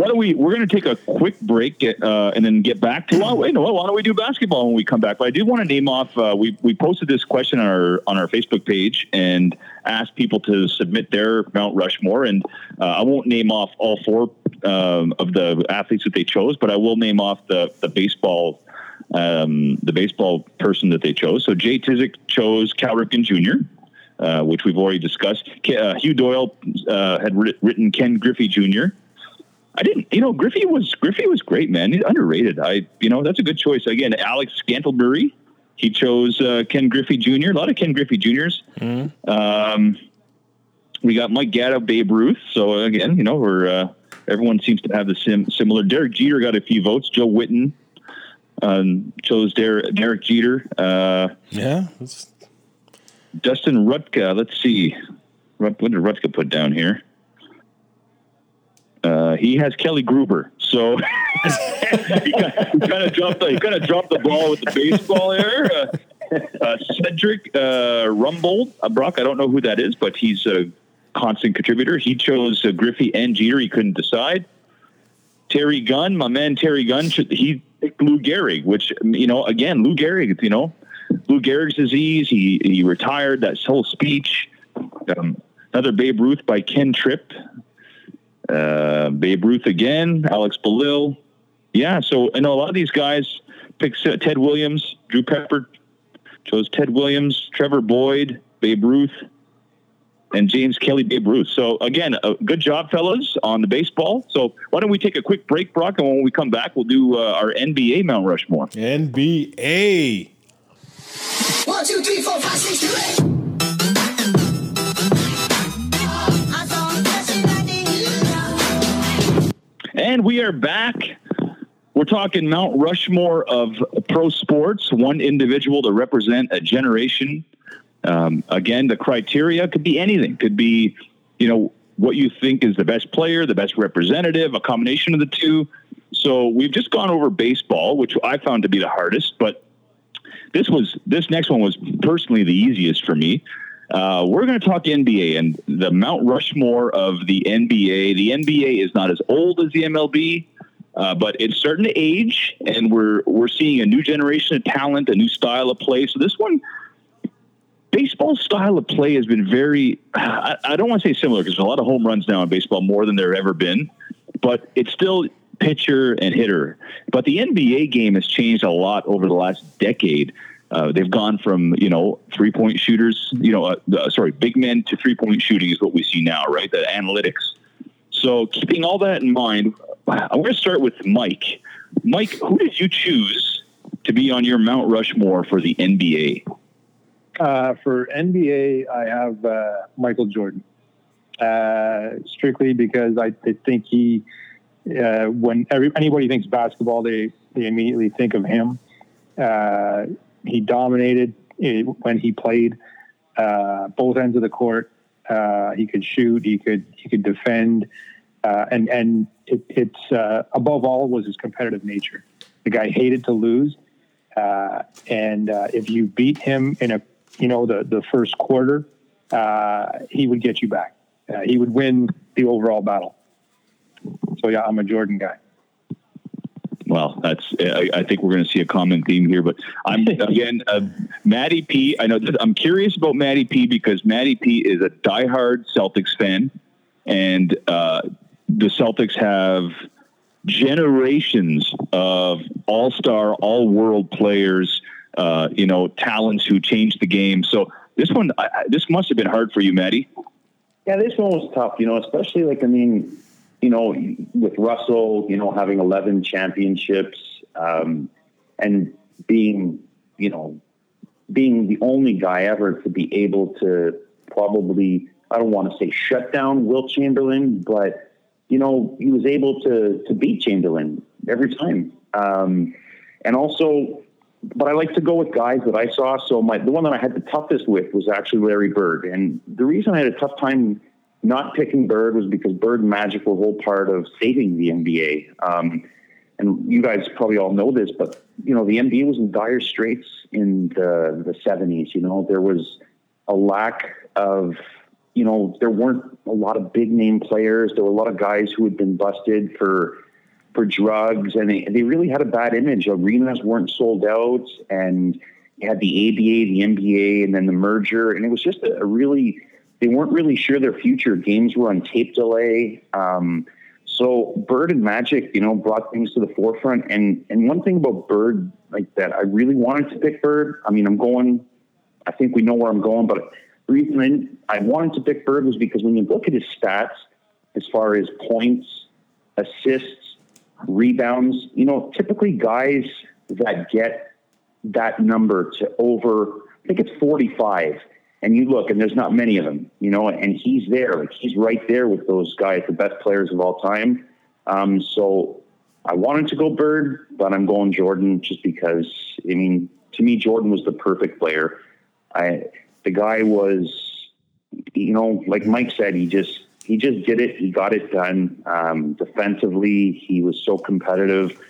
why don't we? We're going to take a quick break uh, and then get back to. Well, wait, no, why don't we do basketball when we come back? But I do want to name off. Uh, we we posted this question on our on our Facebook page and asked people to submit their Mount Rushmore. And uh, I won't name off all four um, of the athletes that they chose, but I will name off the the baseball um, the baseball person that they chose. So Jay Tizik chose Cal Ripken Jr. Uh, which we've already discussed. Uh, Hugh Doyle uh, had written Ken Griffey Jr. I didn't, you know, Griffey was Griffey was great, man. He's underrated. I, you know, that's a good choice. Again, Alex Scantlebury, he chose uh, Ken Griffey Jr. A lot of Ken Griffey Juniors. Mm-hmm. Um, we got Mike Gatto, Babe Ruth. So again, you know, we're uh, everyone seems to have the sim- similar. Derek Jeter got a few votes. Joe Witten um, chose Der- Derek Jeter. Uh, yeah. Dustin Rutka. Let's see. What did Rutka put down here? Uh, he has Kelly Gruber, so he kind of dropped the dropped the ball with the baseball there. Uh, uh, Cedric uh, Rumbold, uh, Brock, I don't know who that is, but he's a constant contributor. He chose uh, Griffey and Jeter. He couldn't decide. Terry Gunn, my man Terry Gunn, he picked Lou Gehrig, which you know, again, Lou Gehrig, you know, Lou Gehrig's disease. He he retired. That whole speech. Um, another Babe Ruth by Ken Tripp. Uh, Babe Ruth again. Alex Belil. Yeah, so I know a lot of these guys picks uh, Ted Williams, Drew Pepper chose Ted Williams, Trevor Boyd, Babe Ruth, and James Kelly, Babe Ruth. So again, a good job, fellas, on the baseball. So why don't we take a quick break, Brock, and when we come back, we'll do uh, our NBA Mount Rushmore. NBA. One, two, three, four, five, six, two, eight. And we are back. We're talking Mount Rushmore of pro sports, one individual to represent a generation. Um, again, the criteria could be anything. Could be, you know, what you think is the best player, the best representative, a combination of the two. So we've just gone over baseball, which I found to be the hardest, but this was this next one was personally the easiest for me. Uh, we're going to talk NBA and the Mount Rushmore of the NBA. The NBA is not as old as the MLB, uh, but it's to age, and we're we're seeing a new generation of talent, a new style of play. So this one, baseball style of play has been very. I, I don't want to say similar because there's a lot of home runs now in baseball, more than there ever been, but it's still pitcher and hitter. But the NBA game has changed a lot over the last decade. Uh, they've gone from you know three point shooters, you know, uh, sorry, big men to three point shooting is what we see now, right? The analytics. So keeping all that in mind, I'm going to start with Mike. Mike, who did you choose to be on your Mount Rushmore for the NBA? Uh, for NBA, I have uh, Michael Jordan. Uh, strictly because I, I think he, uh, when every, anybody thinks basketball, they, they immediately think of him. Uh, he dominated when he played uh, both ends of the court. he could shoot. He could he could defend, and and it, it's above all was his competitive nature. The guy hated to lose, and if you beat him in a you know, the, the first quarter, uh, he would get you back. Uh, he would win the overall battle. So yeah, I'm a Jordan guy. Well, that's. I, I think we're going to see a common theme here, but I'm again, uh, Matty P. I know that I'm curious about Matty P. because Matty P. is a diehard Celtics fan, and uh, the Celtics have generations of all-star, all-world players uh, you know, talents who changed the game. So this one, I, this must have been hard for you, Maddie. Yeah, this one was tough. You know, especially like I mean, you know, with Russell, you know, having eleven championships um, and being, you know, being the only guy ever to be able to probably, I don't want to say shut down Wilt Chamberlain, but you know, he was able to to beat Chamberlain every time. Um, and also, but I like to go with guys that I saw. So my the one that I had the toughest with was actually Larry Bird, and the reason I had a tough time not picking Bird was because Bird Magic were a whole part of saving the NBA. Um, and you guys probably all know this, but you know the NBA was in dire straits in the the seventies. You know there was a lack of you know there weren't a lot of big name players. There were a lot of guys who had been busted for for drugs, and they, they really had a bad image. Arenas weren't sold out, and you had the ABA, the NBA, and then the merger, and it was just a, a really they weren't really sure their future. Games were on tape delay. Um, so Bird and Magic, you know, brought things to the forefront. And and one thing about Bird, like that, I really wanted to pick Bird. I mean, I'm going. I think we know where I'm going, but the reason I wanted to pick Bird was because when you look at his stats, as far as points, assists, rebounds. You know, typically guys that get that number to over, I think it's 45. And you look, and there's not many of them, you know, and he's there. Like he's right there with those guys, the best players of all time. Um, so I wanted to go Bird, but I'm going Jordan just because, I mean, to me, Jordan was the perfect player. I, the guy was, you know, like Mike said, he just he just did it. He got it done. Um, defensively, he was so competitive.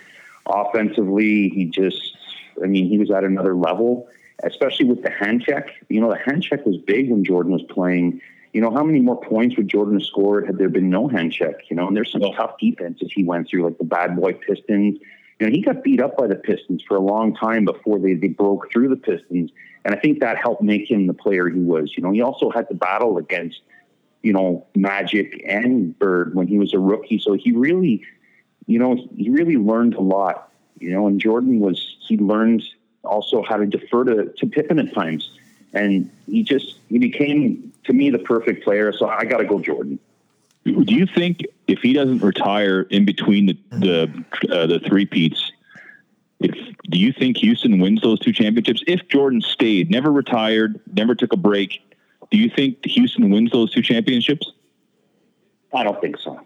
Offensively, he just, I mean, he was at another level, especially with the hand check. You know, the hand check was big when Jordan was playing. You know, how many more points would Jordan have scored had there been no hand check? You know, and there's some tough defenses he went through, like the bad boy Pistons. you know, he got beat up by the Pistons for a long time before they, they broke through the Pistons. And I think that helped make him the player he was. You know, he also had to battle against, you know, Magic and Bird when he was a rookie. So he really, you know, he really learned a lot. You know, and Jordan was he learned also how to defer to, to Pippen at times. And he just he became to me the perfect player. So I gotta go Jordan. Do you think if he doesn't retire in between the the, uh, the three peats, if do you think Houston wins those two championships? If Jordan stayed, never retired, never took a break, do you think Houston wins those two championships? I don't think so.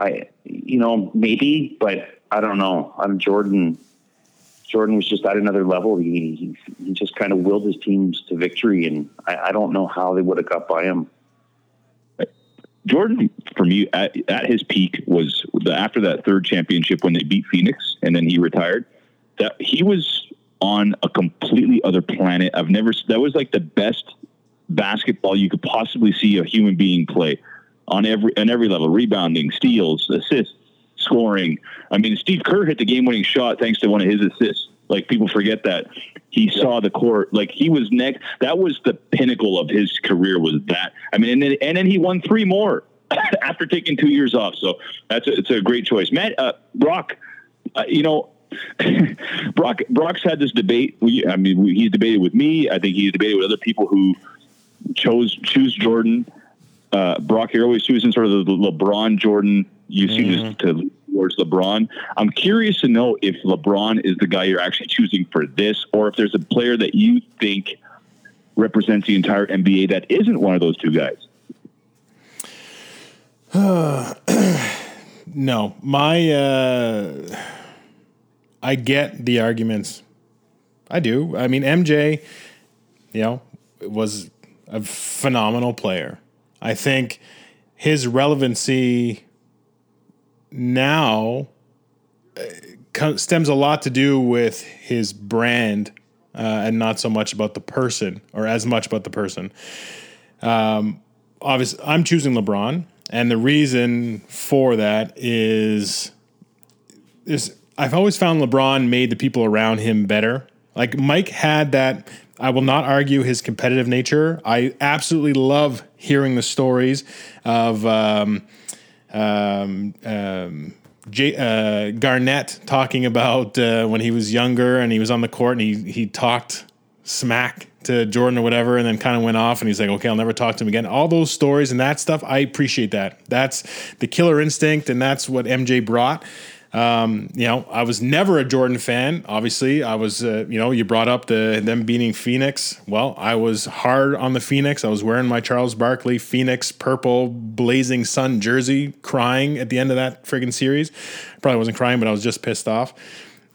I, you know, maybe, but I don't know. I'm Jordan. Jordan was just at another level. He he, he just kind of willed his teams to victory, and I, I don't know how they would have got by him. Jordan, for me, at, at his peak was the, after that third championship when they beat Phoenix, and then he retired. That he was on a completely other planet. I've never. That was like the best basketball you could possibly see a human being play on every on every level: rebounding, steals, assists, scoring. I mean, Steve Kerr hit the game-winning shot thanks to one of his assists. Like people forget that he yeah. saw the court. Like he was next. That was the pinnacle of his career. Was that? I mean, and then and then he won three more after taking two years off. So that's a, it's a great choice, Matt. Uh, Brock, uh, you know. Brock Brock's had this debate. We, I mean, we, he's debated with me. I think he's debated with other people who chose choose Jordan. Uh, Brock, you're always choosing sort of the LeBron Jordan. You seem mm. to towards LeBron. I'm curious to know if LeBron is the guy you're actually choosing for this, or if there's a player that you think represents the entire NBA that isn't one of those two guys. no, my uh, I get the arguments. I do. I mean, MJ, you know, was a phenomenal player. I think his relevancy now uh, stems a lot to do with his brand uh, and not so much about the person or as much about the person. Um, obviously, I'm choosing LeBron, and the reason for that is is I've always found LeBron made the people around him better. Like Mike had that. I will not argue his competitive nature. I absolutely love hearing the stories of. Um, um, um, J, uh, Garnett talking about uh, when he was younger and he was on the court and he he talked smack to Jordan or whatever, and then kind of went off and he's like, okay, I'll never talk to him again. All those stories and that stuff, I appreciate that. That's the killer instinct, and that's what MJ brought. Um, you know, I was never a Jordan fan. Obviously, I was. Uh, you know, you brought up the them beating Phoenix. Well, I was hard on the Phoenix. I was wearing my Charles Barkley Phoenix purple blazing sun jersey, crying at the end of that friggin' series. Probably wasn't crying, but I was just pissed off.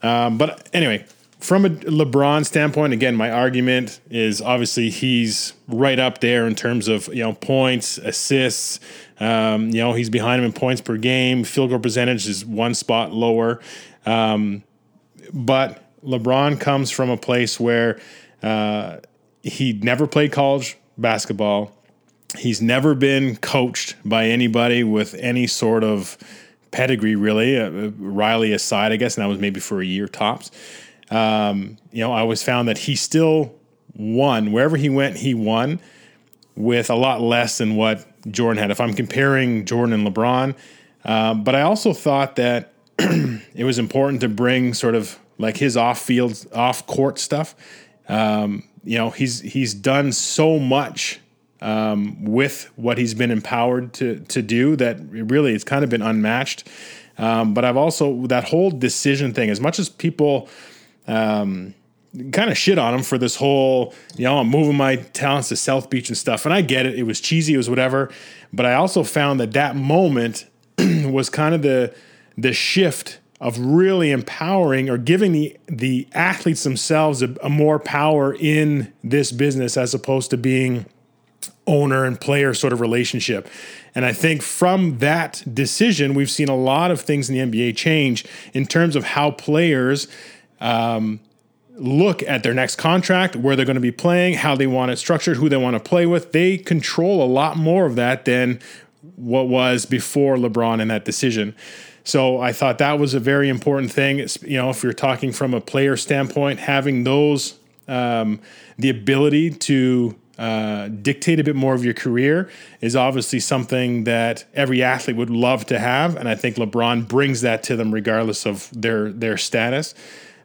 Um, but anyway, from a LeBron standpoint, again, my argument is obviously he's right up there in terms of you know points, assists, um, you know, he's behind him in points per game. Field goal percentage is one spot lower. Um, but LeBron comes from a place where uh, he never played college basketball. He's never been coached by anybody with any sort of pedigree, really. Uh, Riley aside, I guess, and that was maybe for a year tops. Um, you know, I always found that he still won. Wherever he went, he won with a lot less than what Jordan had. If I'm comparing Jordan and LeBron, uh, but I also thought that it was important to bring sort of like his off field, off court stuff. Um, you know, he's he's done so much um, with what he's been empowered to to do that really it's kind of been unmatched. Um, but I've also that whole decision thing. As much as people um, kind of shit on him for this whole, you know, I'm moving my talents to South Beach and stuff. And I get it. It was cheesy. It was whatever. But I also found that that moment was kind of the the shift of really empowering or giving the the athletes themselves a, a more power in this business as opposed to being owner and player sort of relationship. And I think from that decision, we've seen a lot of things in the NBA change in terms of how players um, look at their next contract, where they're going to be playing, how they want it structured, who they want to play with. They control a lot more of that than what was before LeBron and that decision. So I thought that was a very important thing. It's, you know, if you're talking from a player standpoint, having those um, the ability to uh, dictate a bit more of your career is obviously something that every athlete would love to have, and I think LeBron brings that to them regardless of their their status.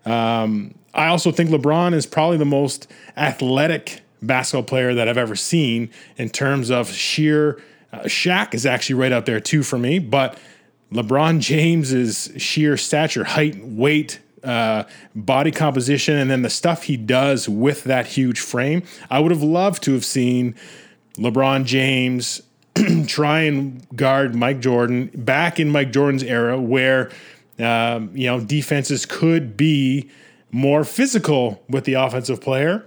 Um, I also think LeBron is probably the most athletic basketball player that I've ever seen in terms of sheer. Uh, Shaq is actually right out there too for me, but LeBron James's sheer stature, height, weight, uh, body composition, and then the stuff he does with that huge frame. I would have loved to have seen LeBron James try and guard Mike Jordan back in Mike Jordan's era, where um, you know defenses could be more physical with the offensive player,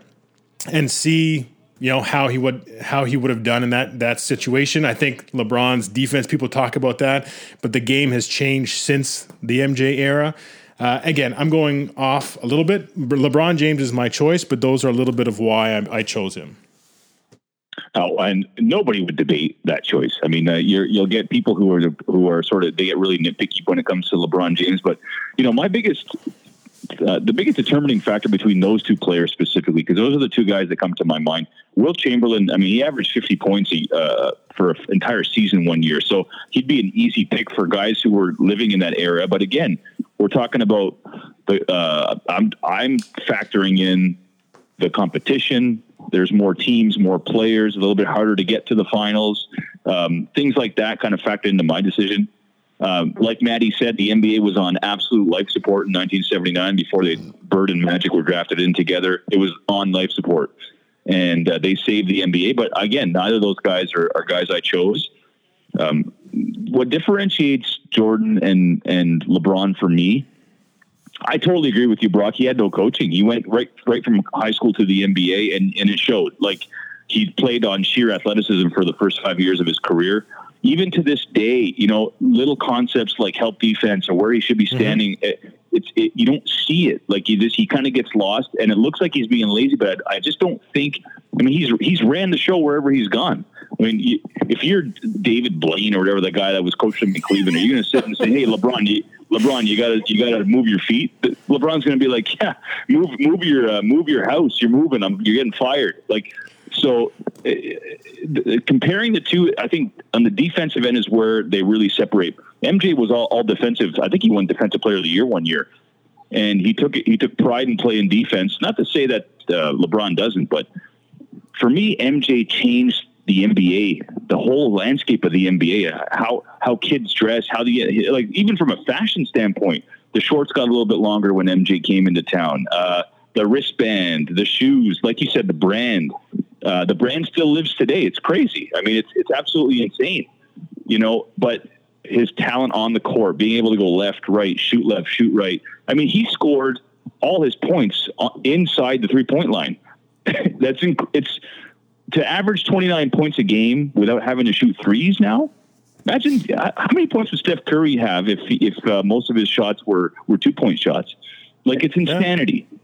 and see you know how he would how he would have done in that that situation. I think LeBron's defense people talk about that, but the game has changed since the MJ era. Uh, again, I'm going off a little bit. LeBron James is my choice, but those are a little bit of why I, I chose him. Oh, and nobody would debate that choice. I mean, uh, you will get people who are who are sort of they get really nitpicky when it comes to LeBron James. But you know, my biggest uh, the biggest determining factor between those two players specifically, because those are the two guys that come to my mind. Wilt Chamberlain, I mean, he averaged 50 points uh, for an entire season one year, so he'd be an easy pick for guys who were living in that era. But again, we're talking about the. Uh, I'm I'm factoring in the competition. There's more teams, more players, a little bit harder to get to the finals. Um, things like that kind of factor into my decision. Um, like Maddie said, the NBA was on absolute life support in 1979 before they Bird and Magic were drafted in together. It was on life support, and uh, they saved the NBA. But again, neither of those guys are, are guys I chose. Um, what differentiates Jordan and and LeBron for me, I totally agree with you, Brock. He had no coaching. He went right right from high school to the NBA, and and it showed. Like he played on sheer athleticism for the first five years of his career even to this day, you know, little concepts like help defense or where he should be mm-hmm. standing, mm-hmm. it, it's it, you don't see it. Like he just he kind of gets lost, and it looks like he's being lazy. But I, I just don't think. I mean, he's he's ran the show wherever he's gone. I mean, you, if you're David Blaine or whatever the guy that was coaching in Cleveland, are you going to sit and say, "Hey, LeBron, you, LeBron, you got to you got to move your feet"? LeBron's going to be like, "Yeah, move move your uh, move your house. You're moving. I'm, you're getting fired." Like so uh, comparing the two, I think on the defensive end is where they really separate. MJ was all, all defensive. I think he won Defensive Player of the Year one year, and he took he took pride in playing defense. Not to say that uh, LeBron doesn't, but for me, MJ changed the NBA, the whole landscape of the NBA, how how kids dress, how the like even from a fashion standpoint, the shorts got a little bit longer when MJ came into town. Uh, the wristband, the shoes, like you said, the brand. Uh, the brand still lives today. It's crazy. I mean, it's it's absolutely insane, you know. But his talent on the court, being able to go left, right, shoot left, shoot right. I mean, he scored all his points inside the three point line. That's inc- it's to average 29 points a game without having to shoot threes now. Imagine uh, how many points would Steph Curry have if if uh, most of his shots were were two point shots? Like it's insanity. Yeah.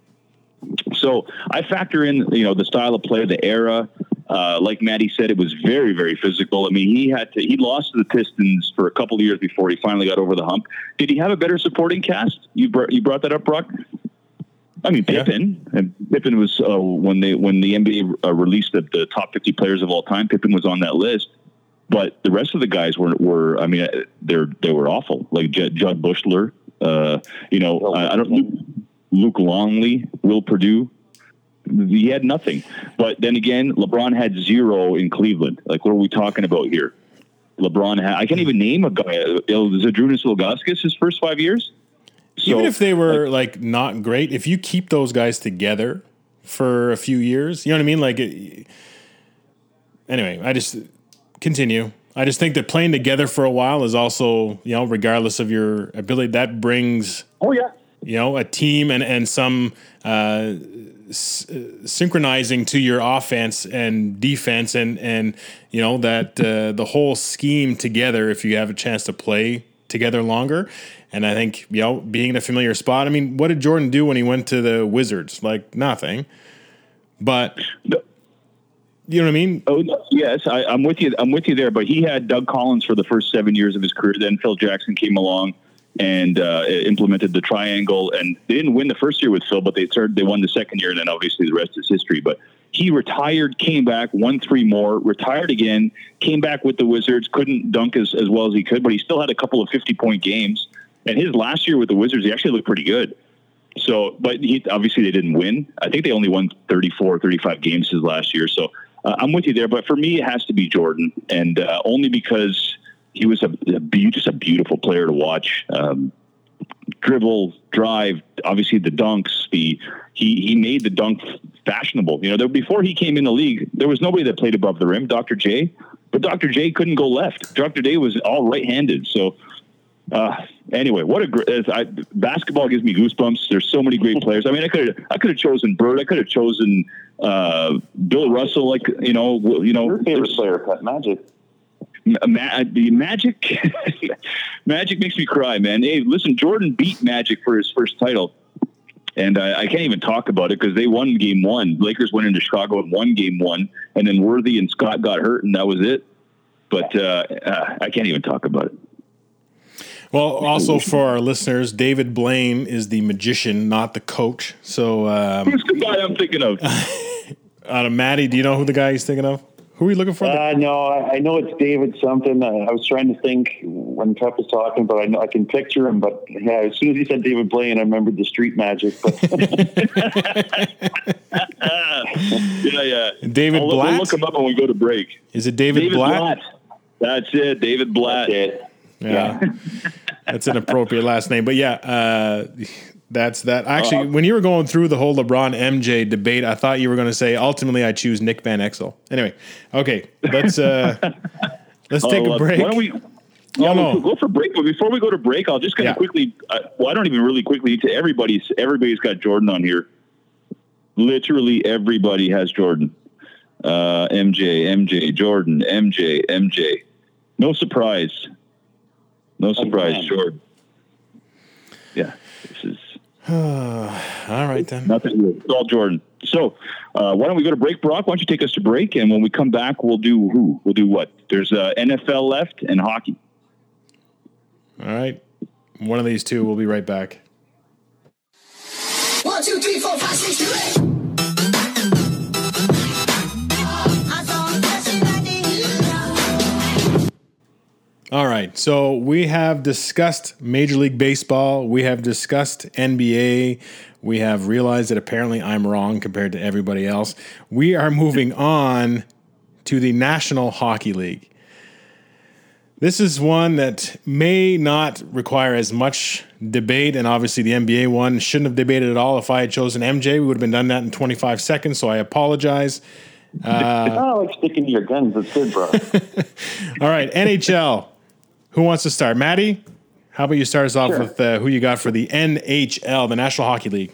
So I factor in, you know, the style of play, the era. Uh, like Maddie said, it was very, very physical. I mean, he had to, he lost to the Pistons for a couple of years before he finally got over the hump. Did he have a better supporting cast? You brought, you brought that up, Brock. I mean, Pippen. Yeah. And Pippen was uh, when they when the NBA uh, released the, the top 50 players of all time. Pippen was on that list, but the rest of the guys were were. I mean, they're they were awful. Like Judd, Jud Buechler. Uh, you know, I, I don't. Luke Longley, Will Perdue. He had nothing. But then again, LeBron had zero in Cleveland. Like, what are we talking about here? LeBron had, I can't even name a guy. Zydrunas Ilgauskas his first five years. So, even if they were like, like, not great, if you keep those guys together for a few years, you know what I mean? Like, it, anyway, I just continue. I just think that playing together for a while is also, you know, regardless of your ability, that brings. Oh yeah you know, a team and and some uh, s- synchronizing to your offense and defense and and you know that uh, the whole scheme together. If you have a chance to play together longer, and I think you know being in a familiar spot. I mean, what did Jordan do when he went to the Wizards? Like nothing, but. You know what I mean? Oh yes, I, I'm with you. I'm with you there. But he had Doug Collins for the first seven years of his career. Then Phil Jackson came along and uh, implemented the triangle. And they didn't win the first year with Phil, but they started. They won the second year, and then obviously the rest is history. But he retired, came back, won three more, retired again, came back with the Wizards. Couldn't dunk as, as well as he could, but he still had a couple of fifty point games. And his last year with the Wizards, he actually looked pretty good. So, but he, obviously they didn't win. I think they only won 34, 35 games his last year. So uh, I'm with you there. But for me, it has to be Jordan, and uh, only because he was a, a be- just a beautiful player to watch. Um, dribble, drive, obviously the dunks. The he he made the dunk fashionable. You know, there, before he came in the league, there was nobody that played above the rim. Dr. J, but Dr. J couldn't go left. Dr. J was all right-handed. So uh, anyway, what a great I, basketball gives me goosebumps. There's so many great players. I mean, I could I could have chosen Bird. I could have chosen uh, Bill Russell. Like you know, you know, Your favorite player, Pat Magic. Ma- the Magic, Magic makes me cry, man. Hey, listen, Jordan beat Magic for his first title, and I, I can't even talk about it because they won Game One. Lakers went into Chicago and won Game One, and then Worthy and Scott got hurt, and that was it. But uh, uh, I can't even talk about it. Well, also for our listeners, David Blaine is the magician, not the coach. So, um, Who's the guy I'm thinking of? out of Maddie, do you know who the guy he's thinking of? Who are you looking for? Uh, no, I, I know it's David something. I, I was trying to think when Pep was talking, but I know I can picture him. But yeah, as soon as he said David Blaine, I remembered the Street Magic. But yeah, yeah. David I'll, we'll look him up when we go to break. is it David, David Blatt? Blatt. That's it, David Blatt. that's it. Yeah. that's an appropriate last name. But yeah, uh, that's that. Actually, Uh, when you were going through the whole LeBron MJ debate, I thought you were going to say ultimately I choose Nick Van Exel. Anyway, okay, let's uh, let's take Oh, a uh, break. Why don't we? Yeah, no. we'll go for break. But before we go to break, I'll just kind Yeah. of quickly. Uh, well, I don't even really quickly to everybody's. Everybody's got Jordan on here. Literally everybody has Jordan. Uh, MJ, MJ, Jordan, MJ, MJ. No surprise. No surprise, man. Jordan. Yeah, this is All right then. nothing. new. It's all Jordan. So, uh, why don't we go to break, Brock? Why don't you take us to break? And when we come back, we'll do who? We'll do what? There's uh, NFL left and hockey. All right, one of these two. We'll be right back. One, two, three, four, five, six, seven, eight. All right. So we have discussed Major League Baseball. We have discussed NBA. We have realized that apparently I'm wrong compared to everybody else. We are moving on to the National Hockey League. This is one that may not require as much debate, and obviously the NBA one shouldn't have debated at all. If I had chosen MJ, we would have been done that in 25 seconds. So I apologize. I don't like sticking to your guns. It's good, bro. All right, NHL. Who wants to start? Maddie, how about you start us off Sure. with uh, who you got for the NHL, the National Hockey League?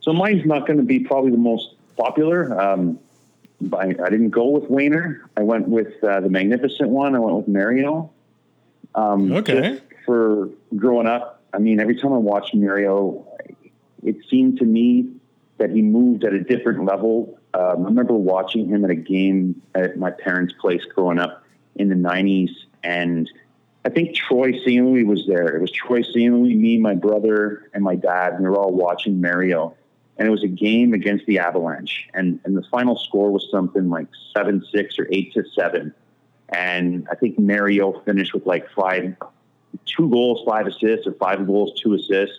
So mine's not going to be probably the most popular. Um, I, I didn't go with Wayner. I went with uh, the Magnificent one. I went with Mario. Um, Okay. for growing up, I mean, every time I watched Mario, it seemed to me that he moved at a different level. Um, I remember watching him at a game at my parents' place growing up in the 90s, and I think Troy St. was there. It was Troy St. me, my brother, and my dad, and we were all watching Mario. And it was a game against the Avalanche. And, and the final score was something like 7 6 or 8 to 7. And I think Mario finished with like five, two goals, five assists, or five goals, two assists.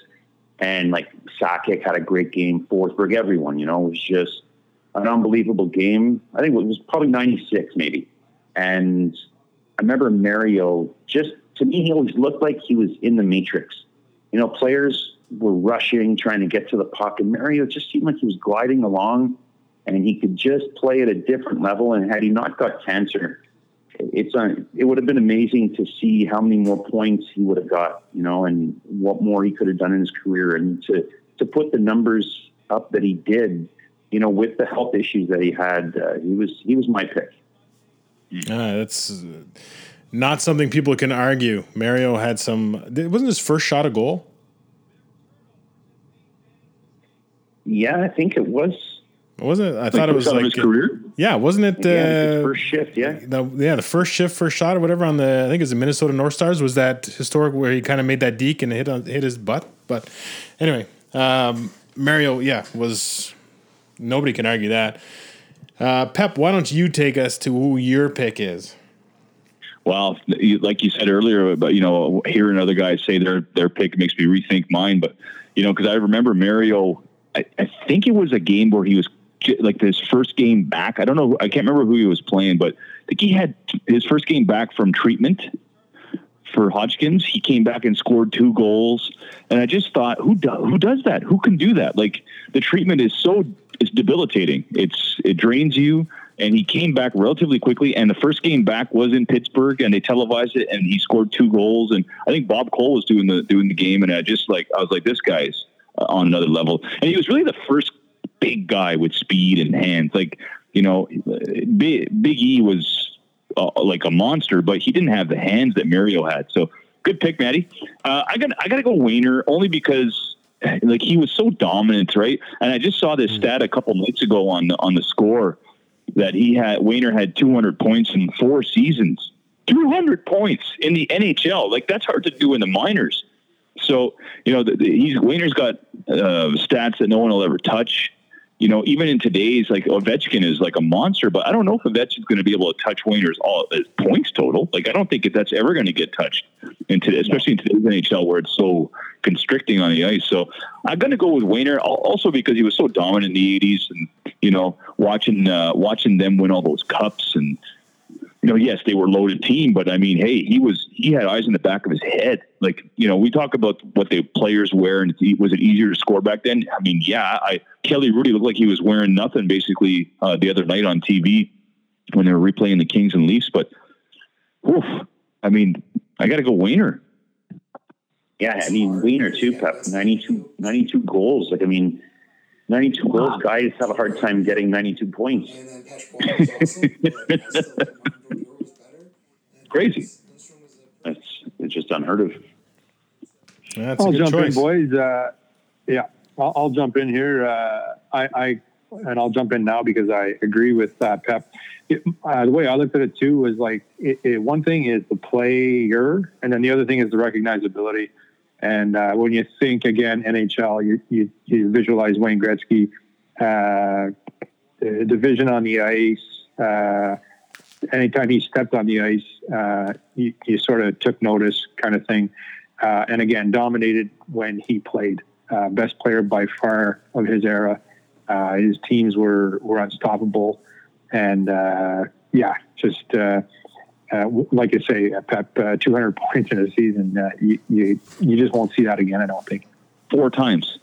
And like Sakic had a great game, Forsberg, everyone, you know, it was just an unbelievable game. I think it was probably 96 maybe. And I remember Mario just to me, he always looked like he was in the matrix. You know, players were rushing, trying to get to the puck, and Mario just seemed like he was gliding along and he could just play at a different level. And had he not got cancer, it's uh, it would have been amazing to see how many more points he would have got, you know, and what more he could have done in his career, and to to put the numbers up that he did, you know, with the health issues that he had, uh, he was he was my pick. Uh, that's uh, not something people can argue. Mario had some. It wasn't his first shot a goal. Yeah, I think it was. Wasn't it? I thought it was first out of like his career. yeah, wasn't it? Uh, Yeah, his first shift, yeah. the yeah the first shift first shot or whatever on the I think it was the Minnesota North Stars was that historic where he kind of made that deke and hit on hit his butt. But anyway, um, Mario yeah was nobody can argue that. Uh, Pep, why don't you take us to who your pick is? Well, like you said earlier, but you know, hearing other guys say their their pick makes me rethink mine. But you know, because I remember Mario, I, I think it was a game where he was like his first game back. I don't know, I can't remember who he was playing, but I think he had his first game back from treatment for Hodgkins. He came back and scored two goals, and I just thought, who do, who does that? Who can do that? Like the treatment is so it's debilitating. It's it drains you. And he came back relatively quickly. And the first game back was in Pittsburgh, and they televised it, and he scored two goals. And I think Bob Cole was doing the doing the game, and I just like I was like, this guy's uh, on another level. And he was really the first big guy with speed and hands. Like you know, Big, big E was uh, like a monster, but he didn't have the hands that Mario had. So good pick, Maddie. Uh, I got I got to go Wayner only because like he was so dominant, right? And I just saw this stat a couple nights ago on the, on the score that he had Wayner had 200 points in four seasons. 200 points in the NHL, like that's hard to do in the minors. So you know, the, the, he's Wayner's got uh, stats that no one will ever touch. You know, even in today's like Ovechkin is like a monster, but I don't know if Ovechkin's going to be able to touch Wayner's all his points total. Like I don't think that's ever going to get touched in today, especially in today's NHL where it's so constricting on the ice. So I'm going to go with Wayner also because he was so dominant in the '80s, and you know, watching uh, watching them win all those cups and you know, yes, they were loaded team, but I mean, hey, he was he had eyes in the back of his head. Like, you know, we talk about what the players wear, and was it easier to score back then? I mean, yeah, I Kelly Hrudey looked like he was wearing nothing basically uh, the other night on TV when they were replaying the Kings and Leafs. But, oof, I mean, I got to go Wayner. Yeah, I mean, Wayner too, Pep. 92, 92 goals. Like, I mean, 92 goals, guys have a hard time getting 92 points. And then Pesh Ball was awesome, but still, Montgomery was better. And Crazy. Lindstrom was a- That's it's just unheard of. That's I'll a good jump choice. in, boys. Uh, yeah, I'll, I'll jump in here. Uh, I, I and I'll jump in now because I agree with uh, Pep. It, uh, the way I looked at it too was like it, it, one thing is the player, and then the other thing is the recognizability. And uh, when you think again NHL, you you, you visualize Wayne Gretzky, uh, the division on the ice. Uh, anytime he stepped on the ice, uh, you, you sort of took notice, kind of thing. Uh, and again, dominated when he played. Uh, best player by far of his era. His teams were were unstoppable, and yeah, just uh, like I say, uh, Pep, uh, 200 points in a season. Uh, you, you you just won't see that again. I don't think. Four times.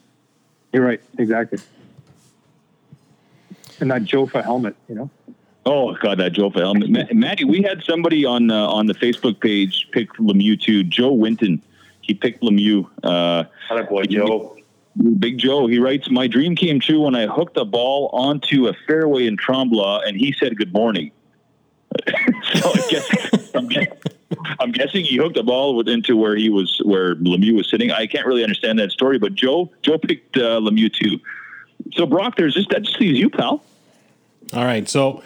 You're right, exactly. And that Jofa helmet, you know. Oh God, that Joe helmet, Ma- Maddie. We had somebody on uh, on the Facebook page pick Lemieux too. Joe Winton, he picked Lemieux. Uh, Hello, boy, Joe. Big Joe, he writes, "My dream came true when I hooked a ball onto a fairway in Tremblant, and he said good morning." so I guess I'm, I'm guessing he hooked the ball into where he was, where Lemieux was sitting. I can't really understand that story, but Joe, Joe picked uh, Lemieux too. So Brock, there's just that just leaves you, pal. All right, so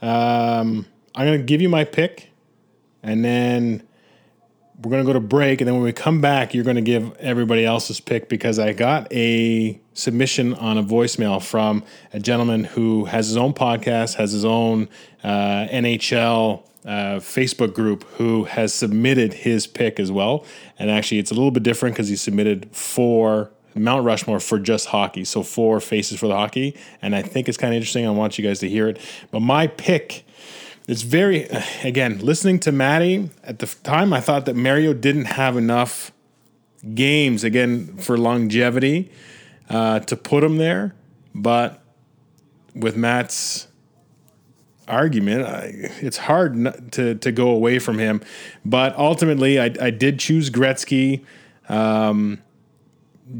um, I'm gonna give you my pick, and then we're gonna go to break, and then when we come back, you're gonna give everybody else's pick because I got a submission on a voicemail from a gentleman who has his own podcast, has his own uh, NHL uh, Facebook group, who has submitted his pick as well, and actually it's a little bit different because he submitted four Mount Rushmore for just hockey. So four faces for the hockey. And I think it's kind of interesting. I want you guys to hear it. But my pick, it's very, again, listening to Maddie at the time, I thought that Mario didn't have enough games, again, for longevity uh, to put him there. But with Matt's argument, I, it's hard not to, to go away from him. But ultimately, I, I did choose Gretzky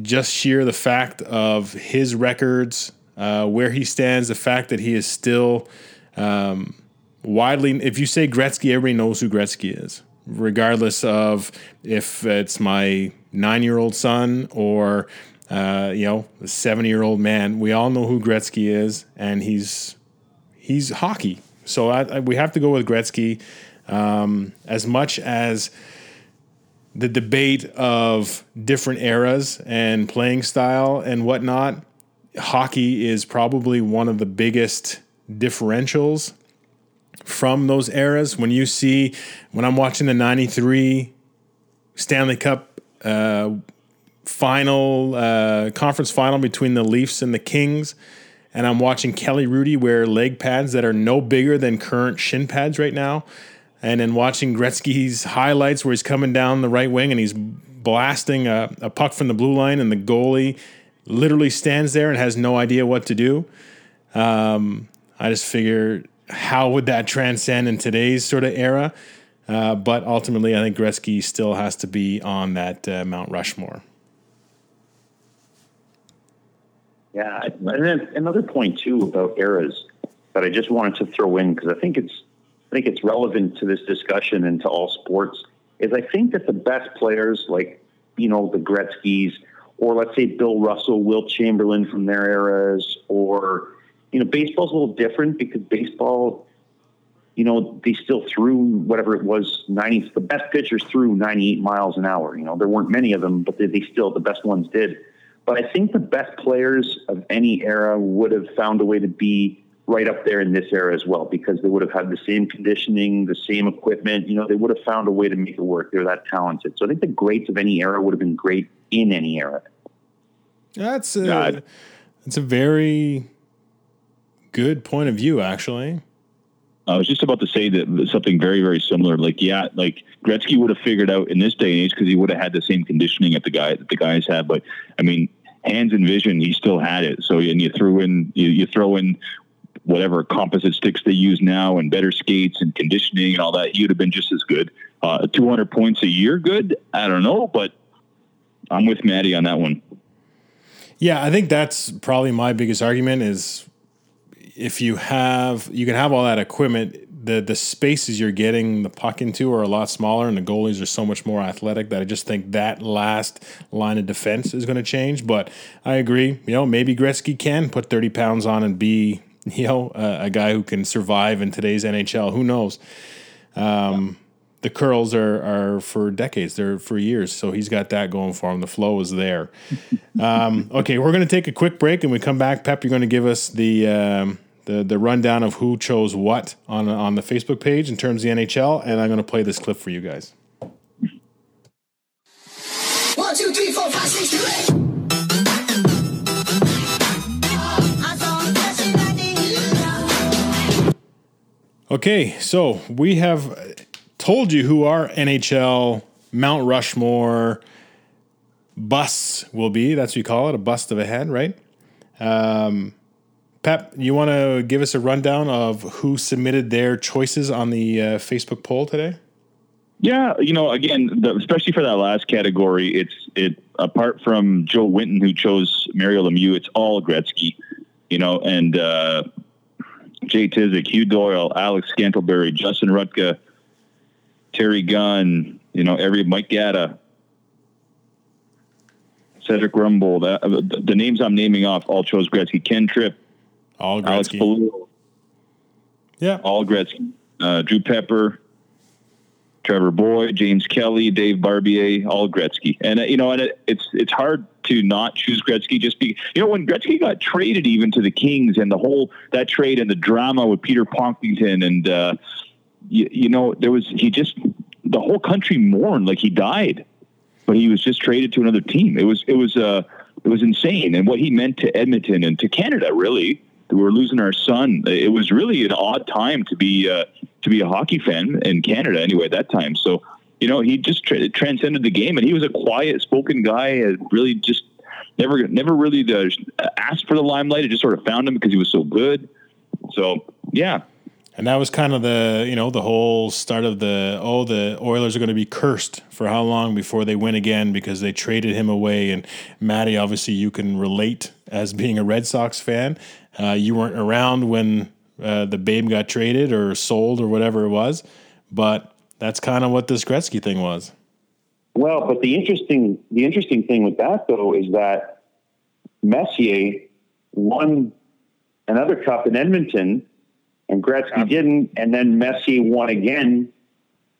just sheer the fact of his records, uh, where he stands, the fact that he is still um, widely. If you say Gretzky, everybody knows who Gretzky is, regardless of if it's my nine-year-old son or uh, you know, a 70 year old man. We all know who Gretzky is, and he's he's hockey. So I, I, we have to go with Gretzky. Um, as much as the debate of different eras and playing style and whatnot, hockey is probably one of the biggest differentials from those eras. When you see, when I'm watching the 93 Stanley Cup uh, final, uh, conference final between the Leafs and the Kings, and I'm watching Kelly Hrudey wear leg pads that are no bigger than current shin pads right now, and then watching Gretzky's highlights where he's coming down the right wing and he's blasting a, a puck from the blue line, and the goalie literally stands there and has no idea what to do. Um, I just figure how would that transcend in today's sort of era? Uh, but ultimately, I think Gretzky still has to be on that uh, Mount Rushmore. Yeah, and then another point too about eras that I just wanted to throw in because I think it's I think it's relevant to this discussion and to all sports is I think that the best players like you know the Gretzky's or let's say Bill Russell, Wilt Chamberlain from their eras, or you know baseball's a little different because baseball you know, they still threw whatever it was, 90, the best pitchers threw 98 miles an hour. You know, there weren't many of them, but they, they still, the best ones did. But I think the best players of any era would have found a way to be right up there in this era as well because they would have had the same conditioning, the same equipment. You know, they would have found a way to make it work. They're that talented. So I think the greats of any era would have been great in any era. That's a, that's a very good point of view, actually. I was just about to say that something very, very similar. Like, yeah, like Gretzky would have figured out in this day and age because he would have had the same conditioning that the guy that the guys had. But I mean, hands and vision, he still had it. So and you threw in you, you throw in whatever composite sticks they use now and better skates and conditioning and all that. He would have been just as good. Uh, 200 points a year, good. I don't know, but I'm with Maddie on that one. Yeah, I think that's probably my biggest argument is if you have you can have all that equipment the the spaces you're getting the puck into are a lot smaller and the goalies are so much more athletic that I just think that last line of defense is going to change but I agree you know maybe Gretzky can put 30 pounds on and be you know a, a guy who can survive in today's NHL who knows um, the curls are are for decades. They're for years. So he's got that going for him. The flow is there. um, okay, we're going to take a quick break, and we come back. Pep, you're going to give us the. Um, the, the rundown of who chose what on on the Facebook page in terms of the NHL, and I'm going to play this clip for you guys. One, two, three, four, five, six, two, eight. I saw a blessing that day. Okay, so we have told you who our NHL Mount Rushmore busts will be. That's what you call it, a bust of a head, right? Um, Pep, you want to give us a rundown of who submitted their choices on the uh, Facebook poll today? Yeah, you know, again, the, especially for that last category, it's it apart from Joe Winton who chose Mario Lemieux, it's all Gretzky, you know, and uh, Jay Tizik, Hugh Doyle, Alex Scantlebury, Justin Rutka, Terry Gunn, you know, every Mike Gatta, Cedric Rumble, that, the, the names I'm naming off all chose Gretzky. Ken Tripp, All Alex Gretzky. Yeah. all Gretzky. Uh, Drew Pepper, Trevor Boyd, James Kelly, Dave Barbier, all Gretzky. And uh, you know, and it, it's it's hard to not choose Gretzky just be you know when Gretzky got traded even to the Kings and the whole that trade and the drama with Peter Pocklington and uh, you, you know there was he just the whole country mourned like he died, but he was just traded to another team. It was it was uh it was insane and what he meant to Edmonton and to Canada really. We were losing our son. It was really an odd time to be uh, to be a hockey fan in Canada anyway at that time. So you know he just tra- transcended the game, and he was a quiet spoken guy. Really, just never never really uh, asked for the limelight. It just sort of found him because he was so good. So yeah, And that was kind of the you know the whole start of the oh the Oilers are going to be cursed for how long before they win again because they traded him away and Matty obviously you can relate as being a Red Sox fan uh, you weren't around when uh, the Babe got traded or sold or whatever it was but that's kind of what this Gretzky thing was Well, but the interesting the interesting thing with that though is that Messier won another cup in Edmonton, and Gretzky didn't, and then Messier won again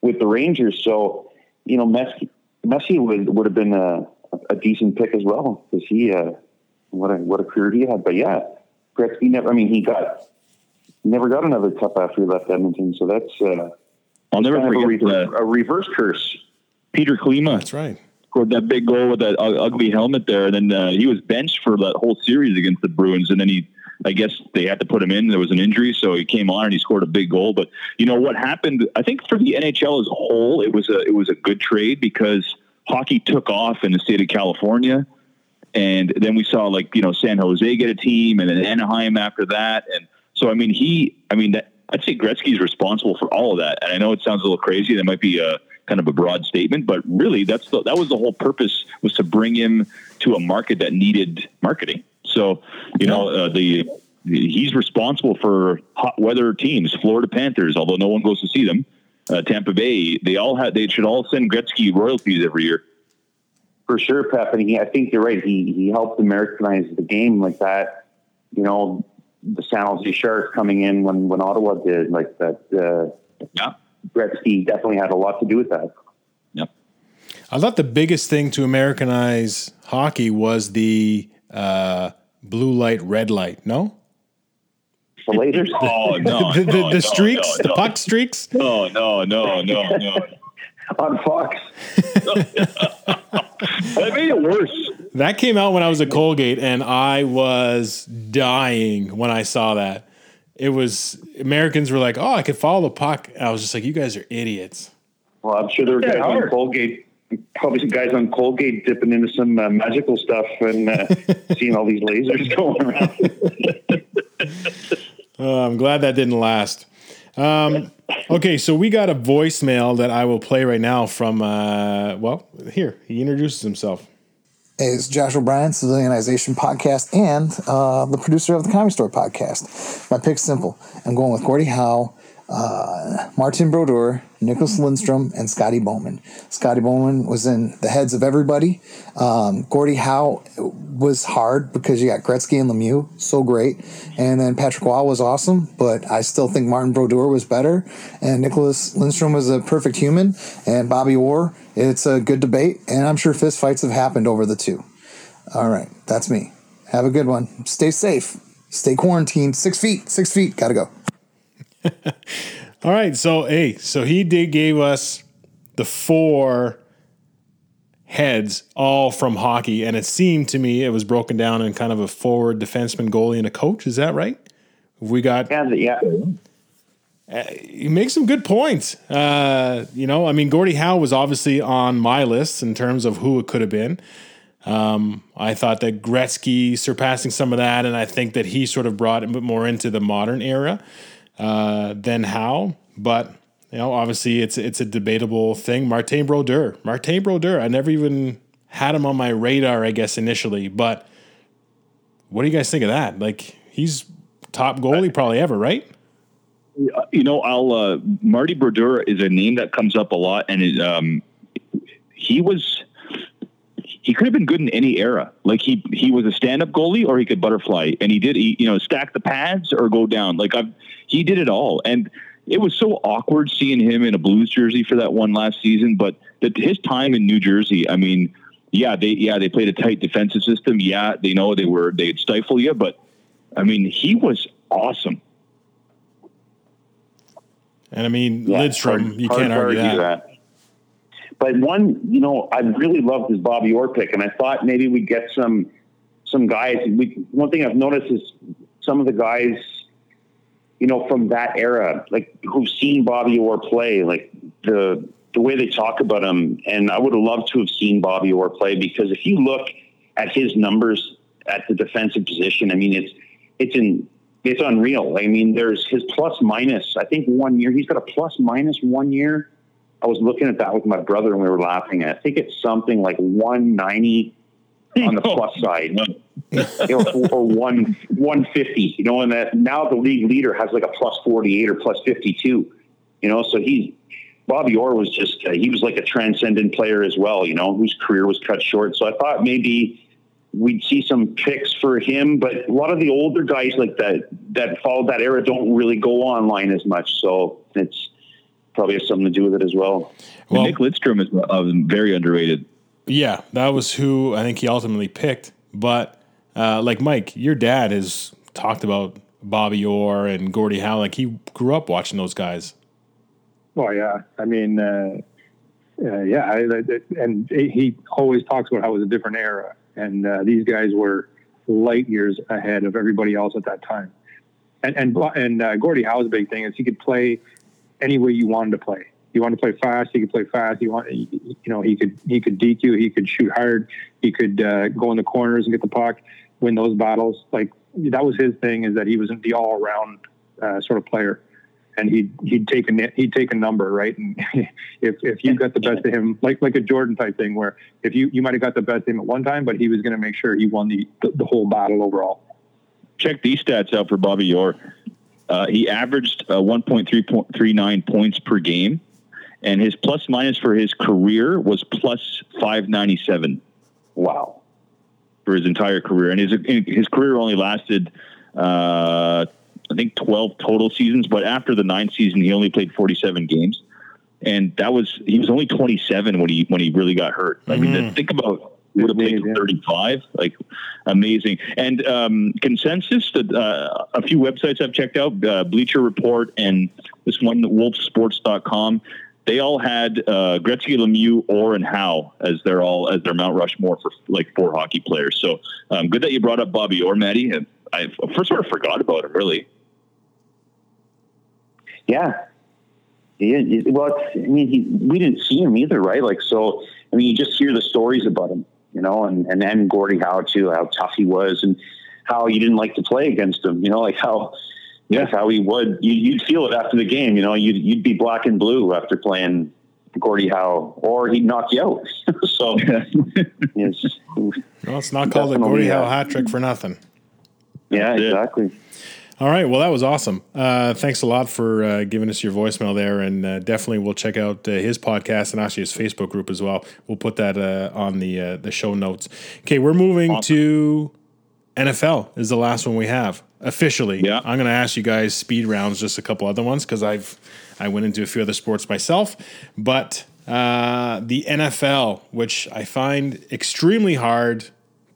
with the Rangers. So, you know, Messi, Messi would would have been a, a decent pick as well because he, uh, what a what a career he had. But yeah, Gretzky never. I mean, he got never got another cup after he left Edmonton. So that's uh, I'll never kind of a, forget reverse, the a reverse curse. Peter Klima That's right. scored that big goal with that ugly helmet there, and then uh, he was benched for that whole series against the Bruins, and then he. I guess they had to put him in. There was an injury, so he came on and he scored a big goal. But you know what happened? I think for the NHL as a whole, it was a it was a good trade because hockey took off in the state of California, and then we saw like you know San Jose get a team, and then Anaheim after that, and so I mean he, I mean that I'd say Gretzky's responsible for all of that. And I know it sounds a little crazy. That might be a kind of a broad statement, but really that's the, that was the whole purpose was to bring him to a market that needed marketing. So you know uh, the he's responsible for hot weather teams, Florida Panthers, although no one goes to see them. Uh, Tampa Bay, they all had they should all send Gretzky royalties every year. For sure, Pep, and he, I think you're right. He he helped Americanize the game like that. You know, the San Jose Sharks coming in when when Ottawa did like that. Uh, Yeah. Gretzky definitely had a lot to do with that. Yep. I thought the biggest thing to Americanize hockey was the uh, blue light, red light. No, The Lasers. Oh no, the, the, no, the no, streaks, no, the puck streaks. No, no, no, no, no. on Fox. That made it worse. That came out when I was at Colgate, and I was dying when I saw that. It was Americans were like, "Oh, I could follow the puck." I was just like, "You guys are idiots." Well, I'm sure there were guys on Colgate, probably some guys on Colgate dipping into some uh, magical stuff and uh, seeing all these lasers going around. Uh, I'm glad that didn't last. Um, okay, so we got a voicemail that I will play right now from. Uh, well, here he introduces himself. Hey, it's Josh O'Brien, Civilianization Podcast, and uh, the producer of the Comedy Store Podcast. My pick's simple. I'm going with Gordie Howe, uh, Martin Brodeur, Nicholas Lindstrom, and Scotty Bowman. Scotty Bowman was in the heads of everybody. Um, Howe was hard because you got Gretzky and Lemieux, so great. And then Patrick Roy was awesome, but I still think Martin Brodeur was better. And Nicholas Lindstrom was a perfect human. And Bobby Orr, it's a good debate. And I'm sure fist fights have happened over the two. All right, that's me. Have a good one. Stay safe. Stay quarantined. Six feet. Six feet. Gotta go. All right, so hey, so he did gave us the four heads all from hockey, and it seemed to me it was broken down in kind of a forward defenseman, goalie, and a coach. Is that right? We got yeah, yeah. he makes some good points. Uh, you know, I mean, Gordie Howe was obviously on my list in terms of who it could have been. Um, I thought that Gretzky surpassing some of that, and I think that he sort of brought it more into the modern era uh, than Howe. But you know, obviously, it's it's a debatable thing. Martin Brodeur, Martin Brodeur. I never even had him on my radar, I guess initially. But what do you guys think of that? Like, he's top goalie probably ever, right? You know, I'll uh, Marty Brodeur is a name that comes up a lot, and it, um, he was he could have been good in any era. Like he he was a stand up goalie, or he could butterfly, and he did he, you know stack the pads or go down. Like I've he did it all, and it was so awkward seeing him in a Blues jersey for that one last season. But the, his time in New Jersey, I mean, yeah, they yeah they played a tight defensive system. Yeah, they know they were they'd stifle you, but I mean, he was awesome. And I mean, Yeah, Lidstrom, hard- you hard can't to argue that. But one, you know, I really loved his Bobby Orr pick, and I thought maybe we'd get some some guys. We, one thing I've noticed is some of the guys, you know, from that era, like who've seen Bobby Orr play, like the the way they talk about him. And I would have loved to have seen Bobby Orr play because if you look at his numbers at the defensive position, I mean, it's it's in it's unreal. I mean, there's his plus minus. I think one year he's got a plus minus one year. I was looking at that with my brother and we were laughing. And I think it's something like 190 on the plus side, you know, or one 150. You know, and that now the league leader has like a plus 48 or plus 52. You know, so he's Bobby Orr was just uh, he was like a transcendent player as well. You know, whose career was cut short. So I thought maybe we'd see some picks for him, but a lot of the older guys like that that followed that era don't really go online as much. So it's probably has something to do with it as well. Well- Nick Lidstrom is uh, very underrated. Yeah, that was who I think he ultimately picked. But uh, like Mike, your dad has talked about Bobby Orr and Gordie Howe. Like he grew up watching those guys. Well, yeah. I mean, uh, uh, yeah. I, I- and he always talks about how it was a different era, and uh, these guys were light years ahead of everybody else at that time. And and and uh, Gordie Howe's big thing is he could play any way you wanted to play. You wanted to play fast, he could play fast. You want, you know, he could he could you, he could shoot hard, he could uh, go in the corners and get the puck, win those battles. Like that was his thing is that he was the all around uh, sort of player, and he'd he'd take a he'd take a number right, and if if you got the best of him, like like a Jordan type thing, where if you you might have got the best of him at one time, but he was going to make sure he won the the whole battle overall. Check these stats out for Bobby Orr. Uh, he averaged uh, 1.339 points per game, and his plus minus for his career was plus 597 Wow. For his entire career. And his his career only lasted, uh, I think, 12 total seasons. But after the ninth season, he only played 47 games, and that was he was only 27 when he when he really got hurt. I mean, think about would have played Amazing. 35 like amazing and um, consensus that uh, a few websites i've checked out uh, bleacher report and this one wolfsports.com they all had uh, Gretzky, Lemieux, Orr, and Howe as their all as their Mount Rushmore for like four hockey players. So um, good that you brought up Bobby Orr Maddie. And I first sort of forgot about him. Really, Yeah. Yeah, well, I mean, he, we didn't see him either, right? Like, so, I mean, you just hear the stories about him, you know, and, and then Gordie Howe, too, how tough he was and how you didn't like to play against him, you know, like how, yeah, how he would, you, you'd feel it after the game, you know, you'd, you'd be black and blue after playing Gordie Howe, or he'd knock you out. so, yes, Well, it's not called a Definitely, Gordie Howe hat trick for nothing. yeah, exactly. All right. Well, that was awesome. Uh, thanks a lot for uh, giving us your voicemail there, and uh, definitely we'll check out uh, his podcast and actually his Facebook group as well. We'll put that uh, on the uh, the show notes. Okay, we're moving to NFL. Is the last one we have officially. Yeah. I'm going to ask you guys speed rounds, just a couple other ones because I've I went into a few other sports myself, but uh, the NFL, which I find extremely hard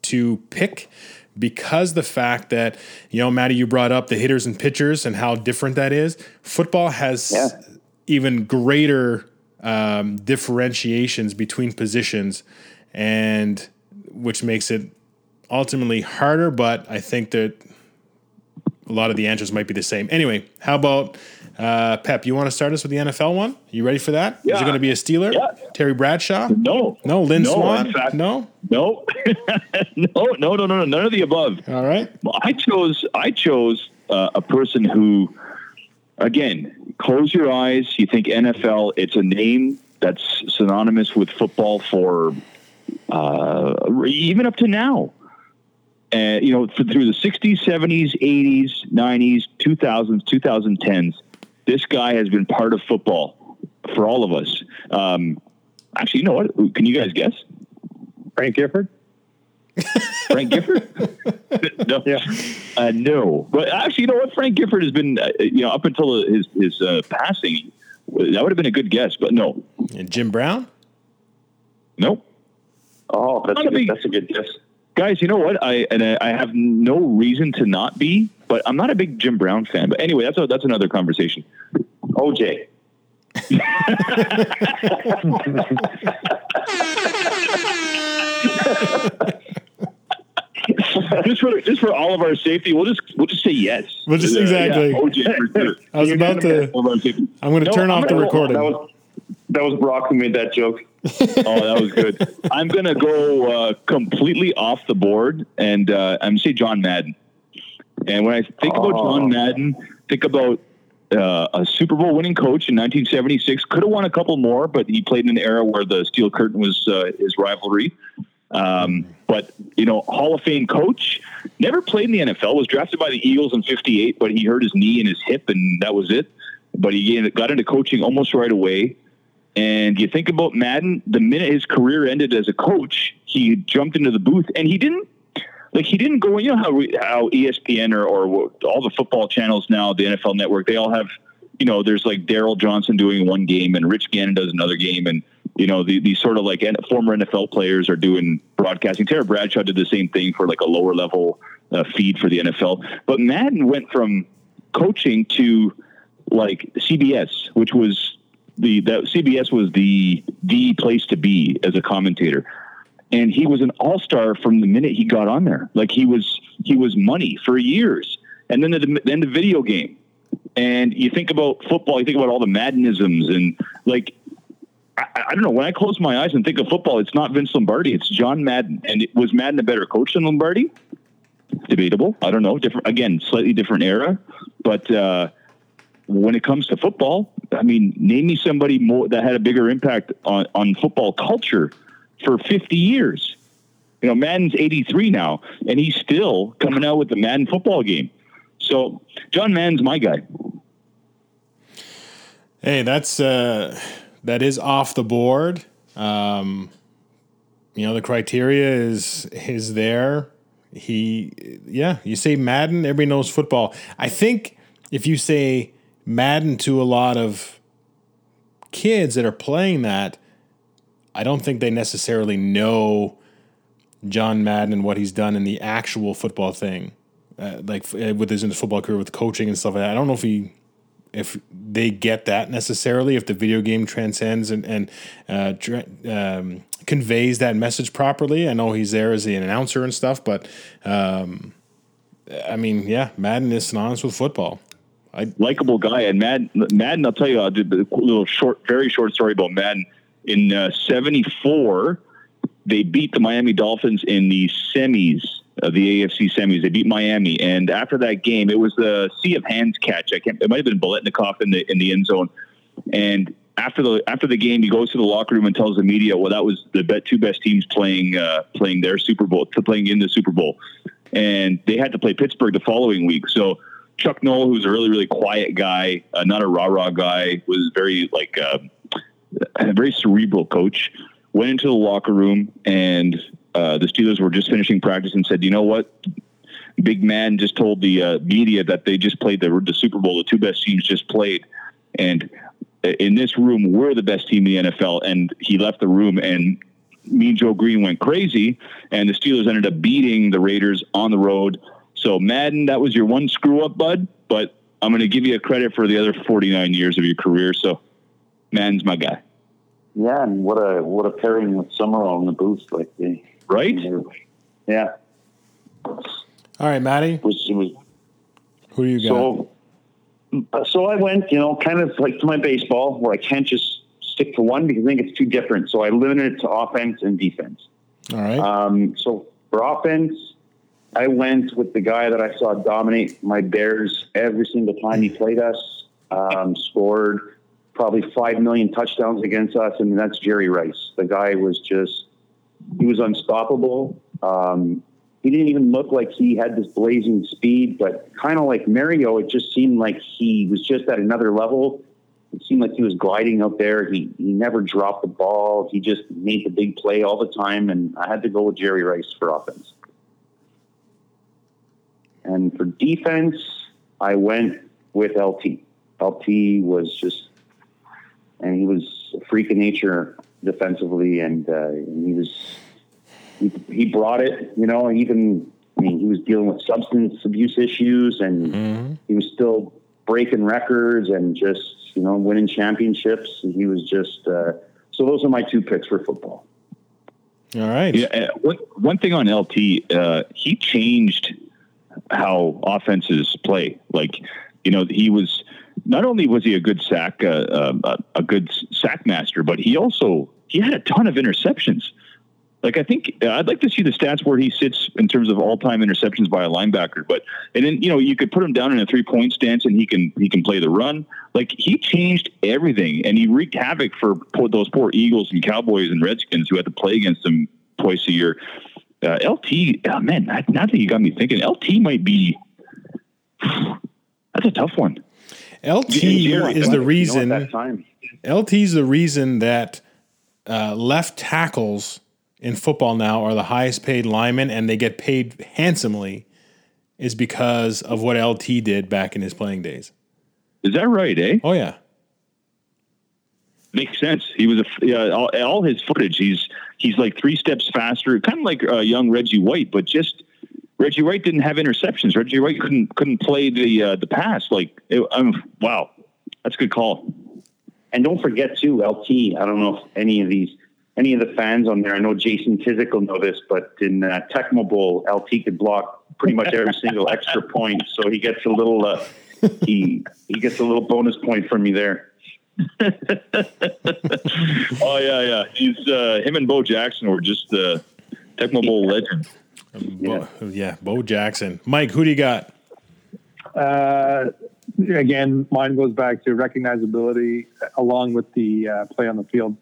to pick because the fact that you know Maddie you brought up the hitters and pitchers and how different that is football has Yeah. even greater um, differentiations between positions and which makes it ultimately harder but i think that a lot of the answers might be the same anyway how about uh, pep you want to start us with the nfl one you ready for that? Is Yeah. it going to be a steeler Yeah. terry bradshaw no, no lynn No, Swann fact- no no, no, no, no, no, none of the above. all right Well, I chose I chose uh, a person who, again, close your eyes. You think NFL. It's a name that's synonymous with football for uh, even up to now. And you know, th- through the '60s, '70s, '80s, '90s, 2000s, 2010s, this guy has been part of football for all of us. Um, actually, you know what? Can you guys guess? Frank Gifford. Frank Gifford? no. Yeah. Uh, no. But actually, you know what? Frank Gifford has been, uh, you know, up until his, his uh, passing, that would have been a good guess, but no. and jim brown Nope. Oh, that's a a good, big- that's a good guess. Guys, you know what? I and I, I have no reason to not be, but I'm not a big Jim Brown fan. But anyway, that's a, that's another conversation. OJ. just for just for all of our safety, we'll just we'll just say yes. We'll just- Uh, exactly. yeah, OJ for sure. I was about to- All of our safety. i'm going to No, turn I'm off the gonna- recording That was that was Brock who made that joke. Oh, that was good. I'm going to go uh, completely off the board, and uh, I'm to say John Madden. And when I think about Oh. John Madden, think about uh, a Super Bowl winning coach in 1976. Could have won a couple more, but he played in an era where the Steel Curtain was uh, his rivalry. Um, but you know, Hall of Fame coach, never played in the NFL. Was drafted by the Eagles in '58, but he hurt his knee and his hip, and that was it. But he got into coaching almost right away. And you think about Madden, the minute his career ended as a coach, he jumped into the booth and he didn't like he didn't go. You know how we, how ESPN or, or all the football channels now, the NFL Network, they all have. You know, there's like Daryl Johnston doing one game, and Rich Gannon does another game, and you know the, these sort of like former NFL players are doing broadcasting. Terry Bradshaw did the same thing for like a lower level uh, feed for the NFL, but Madden went from coaching to like CBS, which was the that CBS was the the place to be as a commentator and he was an all-star from the minute he got on there. Like he was he was money for years. And then the then the video game. And you think about football, you think about all the Maddenisms and like I, don't know. When I close my eyes and think of football, it's not Vince Lombardi. It's John Madden. And was Madden a better coach than Lombardi? Debatable. I don't know. Different again, slightly different era. But uh, when it comes to football, I mean, name me somebody more that had a bigger impact on, on football culture for 50 years. You know, Madden's 83 now, and he's still coming out with the Madden football game. So John Madden's my guy. Hey, that's uh, that is off the board. Um, you know, the criteria is is there. He, yeah, you say Madden, everybody knows football. I think if you say Madden to a lot of kids that are playing that, I don't think they necessarily know John Madden and what he's done in the actual football thing, uh, like uh, with his football career with coaching and stuff like that. I don't know if he if they get that necessarily if the video game transcends and and uh, um, conveys that message properly. I know he's there as an announcer and stuff, but um, I mean, yeah, Madden is synonymous with football. Likable guy. And Madden, Madden, I'll tell you, I did a little short, very short story about Madden. In uh, 74, they beat the Miami Dolphins in the semis of the AFC semis. They beat Miami, and after that game, it was the sea of hands catch. I can't. It might have been Biletnikoff in the in the end zone. And after the after the game, he goes to the locker room and tells the media, "Well, that was the bet, two best teams playing uh, playing their Super Bowl, to playing in the Super Bowl, and they had to play Pittsburgh the following week." So. Chuck Noll, who's a really, really quiet guy, uh, not a rah rah guy, was very like uh, a very cerebral coach. Went into the locker room, and uh, the Steelers were just finishing practice, and said, "You know what? Big man just told the uh, media that they just played the, the Super Bowl. The two best teams just played, and in this room, we're the best team in the NFL." And he left the room, and me and Joe Greene went crazy, and the Steelers ended up beating the Raiders on the road. So Madden, that was your one screw up, bud. But I'm going to give you a credit for the other 49 years of your career. So Madden's my guy. Yeah, and what a what a pairing with Summerall in the booth, like the Right? Yeah, All right, Maddie. was, was who do you got? so. So I went, you know, kind of like to my baseball, where I can't just stick to one because I think it's too different. So I limited it to offense and defense. All right, Um, so for offense, I went with the guy that I saw dominate my Bears every single time he played us. Um, scored probably five million touchdowns against us, and that's Jerry Rice. The guy was just he was unstoppable. Um, he didn't even look like he had this blazing speed, but kind of like Mario, it just seemed like he was just at another level. It seemed like he was gliding out there. He he never dropped the ball. He just made the big play all the time, and I had to go with Jerry Rice for offense. And for defense, I went with LT. LT was just, and he was a freak of nature defensively, and, uh, and he was, he, he brought it. You know, even I mean, he was dealing with substance abuse issues, and he was still breaking records and just you know winning championships. He was just. Uh, so those are my two picks for football. all right. Yeah, uh, one, one thing on LT, uh, he changed how offenses play. Like, you know, he was not only was he a good sack, uh, uh, a good sack master, but he also he had a ton of interceptions. Like, I think uh, I'd like to see the stats where he sits in terms of all time interceptions by a linebacker. But and then you know you could put him down in a three point stance and he can he can play the run. Like he changed everything and he wreaked havoc for those poor Eagles and Cowboys and Redskins who had to play against him twice a year. Uh, LT, oh man, now that you got me thinking, LT might be. That's a tough one. LT is the reason. LT is the reason that uh, left tackles in football now are the highest paid linemen and they get paid handsomely is because of what LT did back in his playing days. Is that right, eh? Oh yeah. Makes sense. He was a yeah, all, all his footage. He's he's like three steps faster, kind of like uh, young Reggie White, but just Reggie White didn't have interceptions. Reggie White couldn't couldn't play the uh, the pass. Like, it, um, wow, that's a good call. And don't forget too, LT. I don't know if any of these, any of the fans on there. I know Jason Tizik will know this, but in uh, Tecmo Bowl, LT could block pretty much every single extra point, so he gets a little. Uh, he he gets a little bonus point from me there. Oh yeah, yeah. He's uh, him and Bo Jackson were just uh, Tecmo Bowl legends. Bo, yeah, Bo Jackson. Mike, who do you got? Uh, again, mine goes back to recognizability along with the uh, play on the field.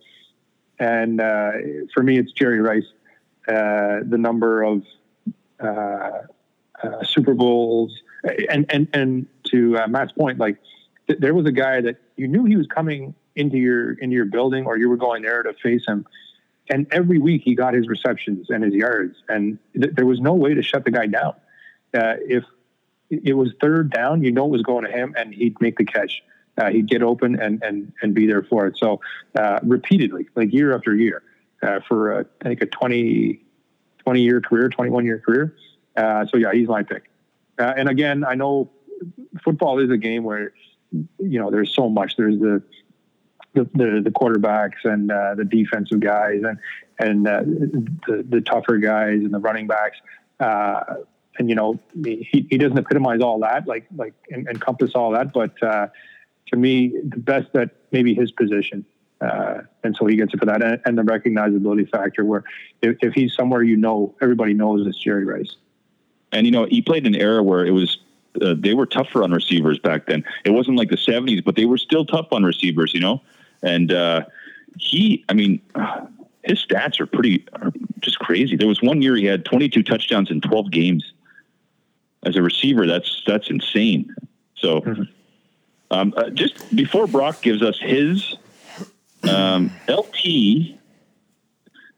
And uh, for me, it's Jerry Rice. Uh, the number of uh, uh, Super Bowls, and and and to uh, Matt's point, like th- there was a guy that you knew he was coming into your into your building, or you were going there to face him. And every week he got his receptions and his yards, and th- there was no way to shut the guy down. Uh, if it was third down, you know it was going to him, and he'd make the catch. Uh, he'd get open and and and be there for it. So uh, repeatedly, like year after year, uh, for uh, I think a 20, 20 year career, twenty one year career. Uh, so yeah, he's my pick. And again, I know football is a game where you know there's so much. There's the the, the, the quarterbacks and uh, the defensive guys and and uh, the the tougher guys and the running backs. Uh, and you know he, he doesn't epitomize all that like like en- encompass all that but uh, to me the best that maybe his position uh, and so he gets it for that and, and the recognizability factor where if, if he's somewhere you know everybody knows it's Jerry Rice And you know, he played an era where it was uh, they were tougher on receivers back then. It wasn't like the '70s, but they were still tough on receivers. You know, and uh, he, I mean, his stats are pretty are just crazy. There was one year he had 22 touchdowns in 12 games as a receiver. That's that's insane. So, um, uh, just before Brock gives us his um, LT,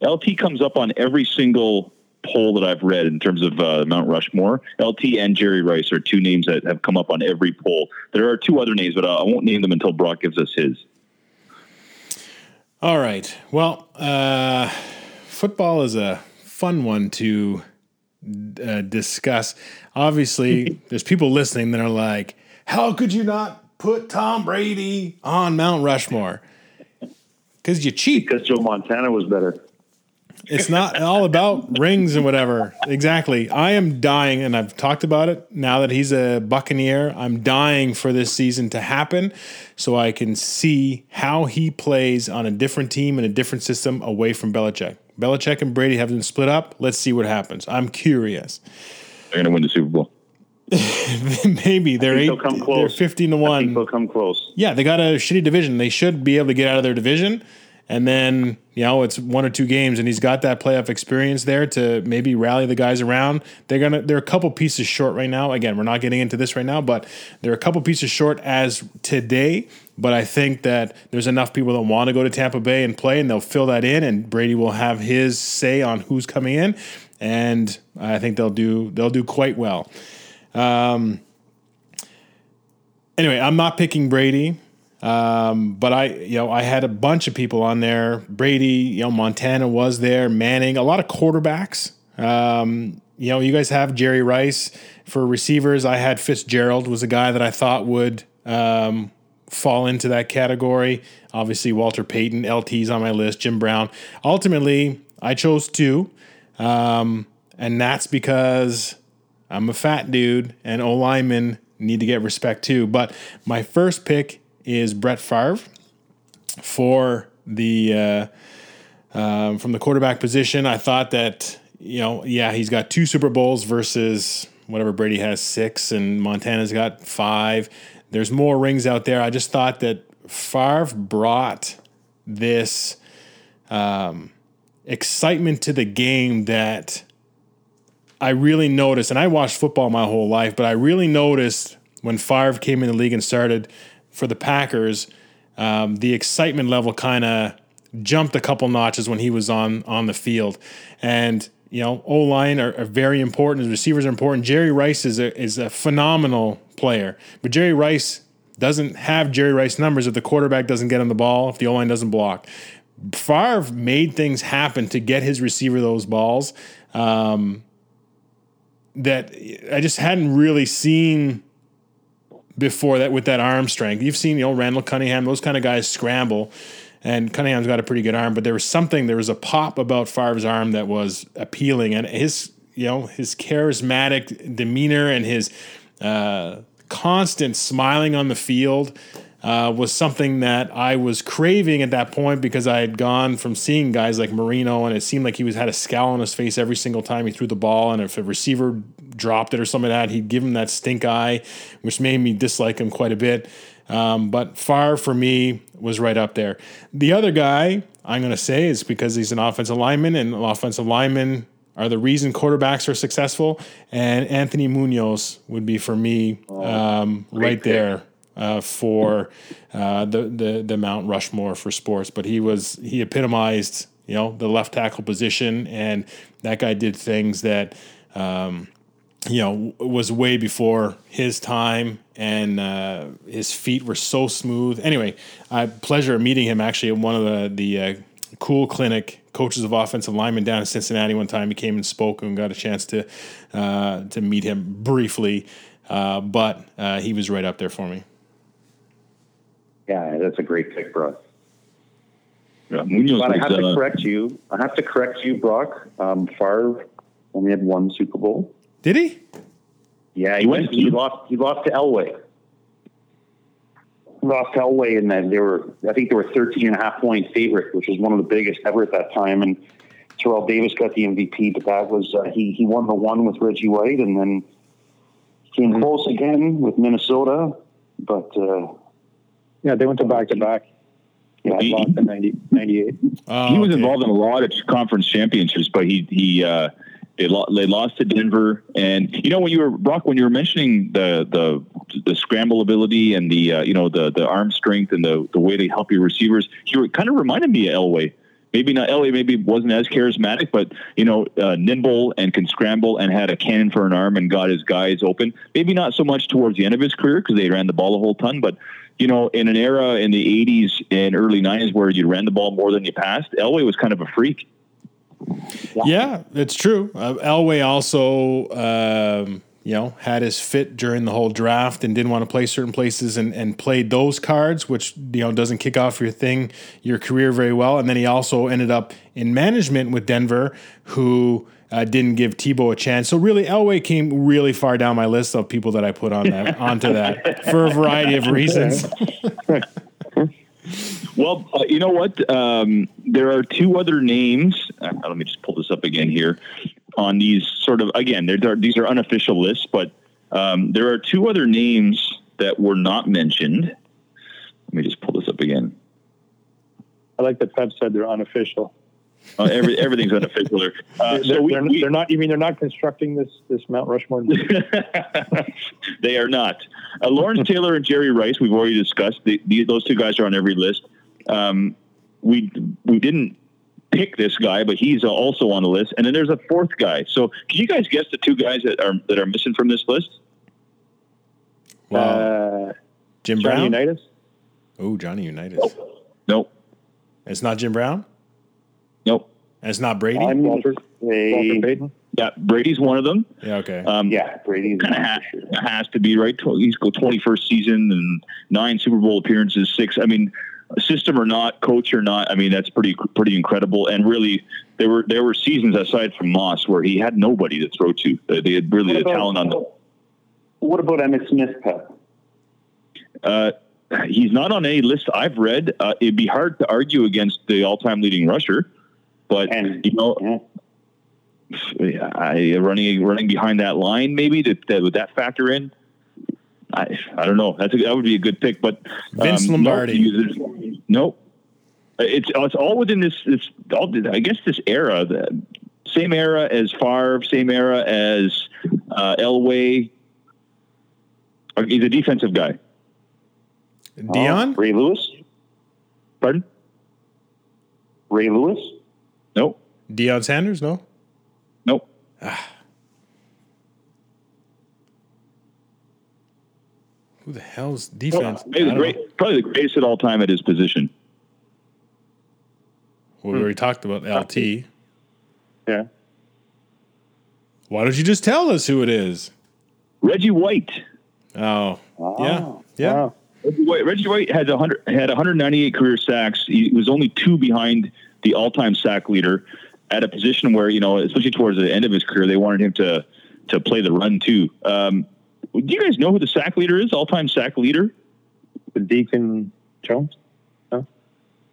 LT comes up on every single poll that I've read in terms of uh, Mount Rushmore. LT and Jerry Rice are two names that have come up on every poll. There are two other names, but I I won't name them until Brock gives us his. All right. Well, uh, football is a fun one to uh, discuss. Obviously, there's people listening that are like, "How could you not put Tom Brady on Mount Rushmore?" Because you cheat. Because Joe Montana was better. It's not all about rings and whatever. Exactly. I am dying, and I've talked about it now that he's a Buccaneer. I'm dying for this season to happen so I can see how he plays on a different team and a different system away from Belichick. Belichick and Brady have been split up. Let's see what happens. I'm curious. They're going to win the Super Bowl. Maybe they're eight, they're fifteen to one. they'll come close. Yeah, they got a shitty division. They should be able to get out of their division. And then, you know, it's one or two games and he's got that playoff experience there to maybe rally the guys around. They're gonna they're a couple pieces short right now. Again, we're not getting into this right now, but they're a couple pieces short as today. But I think that there's enough people that want to go to Tampa Bay and play and they'll fill that in and Brady will have his say on who's coming in. And I think they'll do they'll do quite well. um, anyway, I'm not picking Brady. Um, but I, you know, I had a bunch of people on there. Brady, you know, Montana was there, Manning, a lot of quarterbacks. Um, you know, you guys have Jerry Rice for receivers. I had Fitzgerald was a guy that I thought would um, fall into that category. Obviously, Walter Payton, LT's on my list, Jim Brown. Ultimately, I chose two, um, and that's because I'm a fat dude, and O linemen need to get respect too. But my first pick is Brett Favre for the uh, um, from the quarterback position. I thought that you know, yeah, he's got two Super Bowls versus whatever Brady has six, and Montana's got five. There's more rings out there. I just thought that Favre brought this um, excitement to the game that I really noticed, and I watched football my whole life, but I really noticed when Favre came in the league and started for the Packers, um, the excitement level kind of jumped a couple notches when he was on on the field, and you know O line are, are very important. Receivers are important. Jerry Rice is a is a phenomenal player, but Jerry Rice doesn't have Jerry Rice numbers if the quarterback doesn't get on the ball, if the O line doesn't block. Favre made things happen to get his receiver those balls um, that I just hadn't really seen before that with that arm strength. You've seen, you know, Randall Cunningham, those kind of guys scramble, and Cunningham's got a pretty good arm, but there was something, there was a pop about Favre's arm that was appealing, and his, you know, his charismatic demeanor and his uh, constant smiling on the field uh, was something that I was craving at that point because I had gone from seeing guys like Marino, and it seemed like he was had a scowl on his face every single time he threw the ball, and if a receiver dropped it or something like that, he'd give him that stink eye, which made me dislike him quite a bit. Um, but Favre for me was right up there. The other guy I'm going to say is because he's an offensive lineman, and offensive linemen are the reason quarterbacks are successful. And Anthony Munoz would be for me um, right there uh, for uh, the, the the Mount Rushmore for sports. But he was he epitomized you know the left tackle position, and that guy did things that. Um, you know, was way before his time, and uh, his feet were so smooth. Anyway, I had pleasure of meeting him actually at one of the the uh, cool clinic coaches of offensive linemen down in Cincinnati one time. He came and spoke and got a chance to uh, to meet him briefly, uh, but uh, he was right up there for me. Yeah, that's a great pick, Brock. Yeah, Munoz But I have to uh, correct you. I have to correct you, Brock. Um, Favre only had one Super Bowl. Did he? Yeah, he, went went. He lost. He lost to Elway. Lost to Elway, and then they were. I think they were 13 and a half point favorite, which was one of the biggest ever at that time. And Terrell Davis got the MVP, but that was uh, he. He won the one with Reggie White, and then came close again with Minnesota. But uh, Yeah, they went to back to back. yeah, He- Lost in 90, 98. Oh, he was okay. involved in a lot of conference championships, but he he uh, they, they lost to Denver. And you know when you were Brock when you were mentioning the the the scramble ability and the uh, you know the the arm strength and the the way they help your receivers, you were kind of reminded me of Elway. Maybe not Elway. Maybe wasn't as charismatic, but you know, uh, nimble and can scramble and had a cannon for an arm and got his guys open. Maybe not so much towards the end of his career because they ran the ball a whole ton, but you know, in an era in the '80s and early '90s where you ran the ball more than you passed, Elway was kind of a freak. Yeah, it's true. Uh, Elway also, um, you know, had his fit during the whole draft and didn't want to play certain places and, and played those cards, which you know doesn't kick off your thing, your career very well. And then he also ended up in management with Denver, who uh, didn't give Tebow a chance. So really, Elway came really far down my list of people that I put on that onto that for a variety of reasons. Well, uh, you know what? Um, there are two other names. Uh, let me just pull this up again here. On these sort of again, they're, they're- these are unofficial lists, but um, there are two other names that were not mentioned. Let me just pull this up again. I like that Pep said they're unofficial. Uh, every, everything's unofficial there. Uh, they're, so we, they're, we- they're not. You mean they're not constructing this this Mount Rushmore? they are not. Uh, Lawrence Taylor and Jerry Rice, we've already discussed. The, the, those two guys are on every list. Um, we we didn't pick this guy, but he's also on the list. And then there's a fourth guy. So can you guys guess the two guys that are that are missing from this list? Wow. Uh, Jim Brown. Johnny Brown. Unitas. Oh, Johnny Unitas. Nope. It's not Jim Brown. Nope. And it's not Brady. I'm Walter, Walter Payton. Yeah, Brady's one of them. yeah. Okay. Um, yeah, Brady's kind of has, has to be right. Tw- He's go 21st season and nine Super Bowl appearances, six. I mean, system or not, coach or not. I mean, that's pretty pretty incredible. And really, there were there were seasons aside from Moss where he had nobody to throw to. Uh, They had really the talent on them. What about Emmitt Smith, Pep? Uh, he's not on any list I've read. Uh, it'd be hard to argue against the all-time leading rusher, but And you know, yeah, I, running running behind that line, maybe that, that would that factor in? I I don't know. That's a, that would be a good pick, but Vince no, Lombardi. there's- Nope. It's it's all within this this all I guess this era. The same era as Favre, same era as uh, Elway. He's a defensive guy. Oh, Deion. Ray Lewis. Pardon? Ray Lewis. Nope. Deion Sanders? No. Nope. Ah. Who the hell's defense? Maybe the I don't know. great, probably the greatest at all time at his position. Well, we already talked about LT. Yeah. Why don't you just tell us who it is? Reggie White. Oh, ah, yeah, yeah. Wow. Reggie White, Reggie White had 100, had 198 career sacks. He was only two behind the all-time sack leader at a position where you know, especially towards the end of his career, they wanted him to to play the run too. Um, do you guys know who the sack leader is? All-time sack leader? The Deacon Jones. No,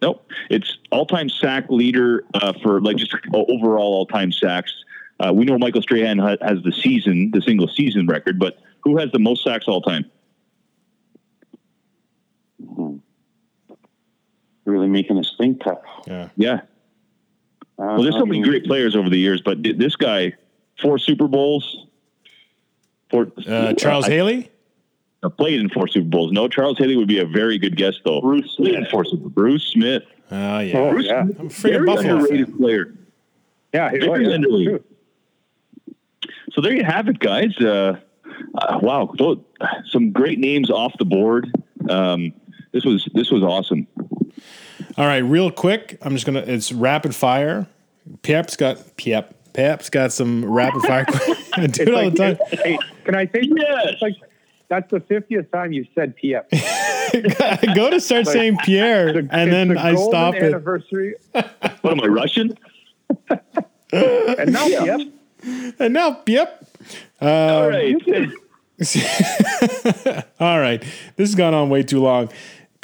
nope. It's all-time sack leader uh, for like just overall all-time sacks. Uh, we know Michael Strahan ha- has the season, the single season record, but who has the most sacks all time? Really making us think tough. yeah. Yeah. Uh, Well, there's so many great players over the years, but this guy, four Super Bowls, four, Uh, Charles I- Haley. I played in four Super Bowls. No, Charles Haley would be a very good guess, though. Bruce Played in Smith. four Super Bruce Smith. Oh yeah. Oh, Bruce yeah. Smith, I'm a freaking very Buffalo underrated fan. player. Yeah. he- Very oh, yeah. underrated. So there you have it, guys. Uh, uh, wow, some great names off the board. Um, this was this was awesome. All right, real quick. I'm just gonna. It's rapid fire. Pep's got Pep. Pep's got some rapid fire. I do it all the time. Hey, can I say? Yes. Like that's the fiftieth time you've said PF. I go to start saying Pierre, and then the I golden stop it. Anniversary, What am I Russian? and now PF. And now, yep. Um, all right. All right. This has gone on way too long.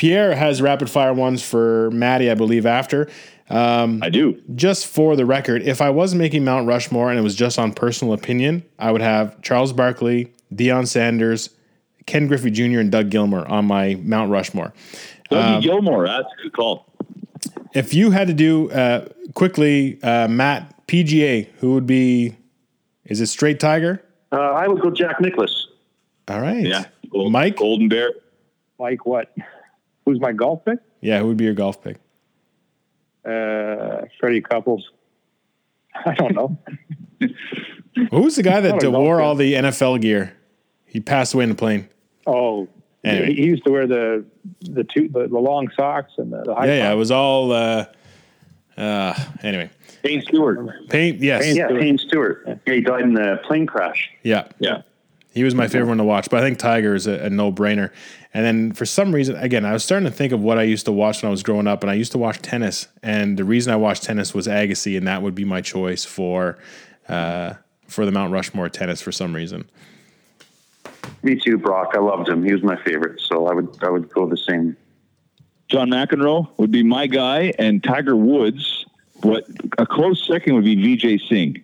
Pierre has rapid fire ones for Maddie, I believe, after. I do. Just for the record, if I was making Mount Rushmore and it was just on personal opinion, I would have Charles Barkley, Deion Sanders, Ken Griffey Jr., and Doug Gilmour on my Mount Rushmore. Dougie Um, Gilmour. That's a good call. If you had to do uh, quickly, uh, Matt, PGA, who would be, is it Straight Tiger? Uh, I would go Jack Nicklaus. All right. Yeah. Gold- Mike? Golden Bear. Mike what? Who's my golf pick? Yeah, who would be your golf pick? Uh, Freddie Couples. I don't know. Who's the guy that Not a golf wore all the NFL gear? He passed away in the plane. Oh, Anyway. he, he used to wear the the two the, the long socks and the, the high. Yeah, yeah. It was all. Uh, uh, anyway, Payne Stewart. paint. Yes. Payne. Yeah, Stewart. Payne Stewart. Yeah, he died in the plane crash. Yeah. Yeah. He was my favorite one to watch, but I think Tiger is a, a no brainer. And then for some reason, again, I was starting to think of what I used to watch when I was growing up, and I used to watch tennis. And the reason I watched tennis was Agassi, and that would be my choice for uh, for the Mount Rushmore tennis for some reason. Me too, Brock. I loved him. He was my favorite, so I would I would go the same. John McEnroe would be my guy, and Tiger Woods. What a close second would be Vijay Singh.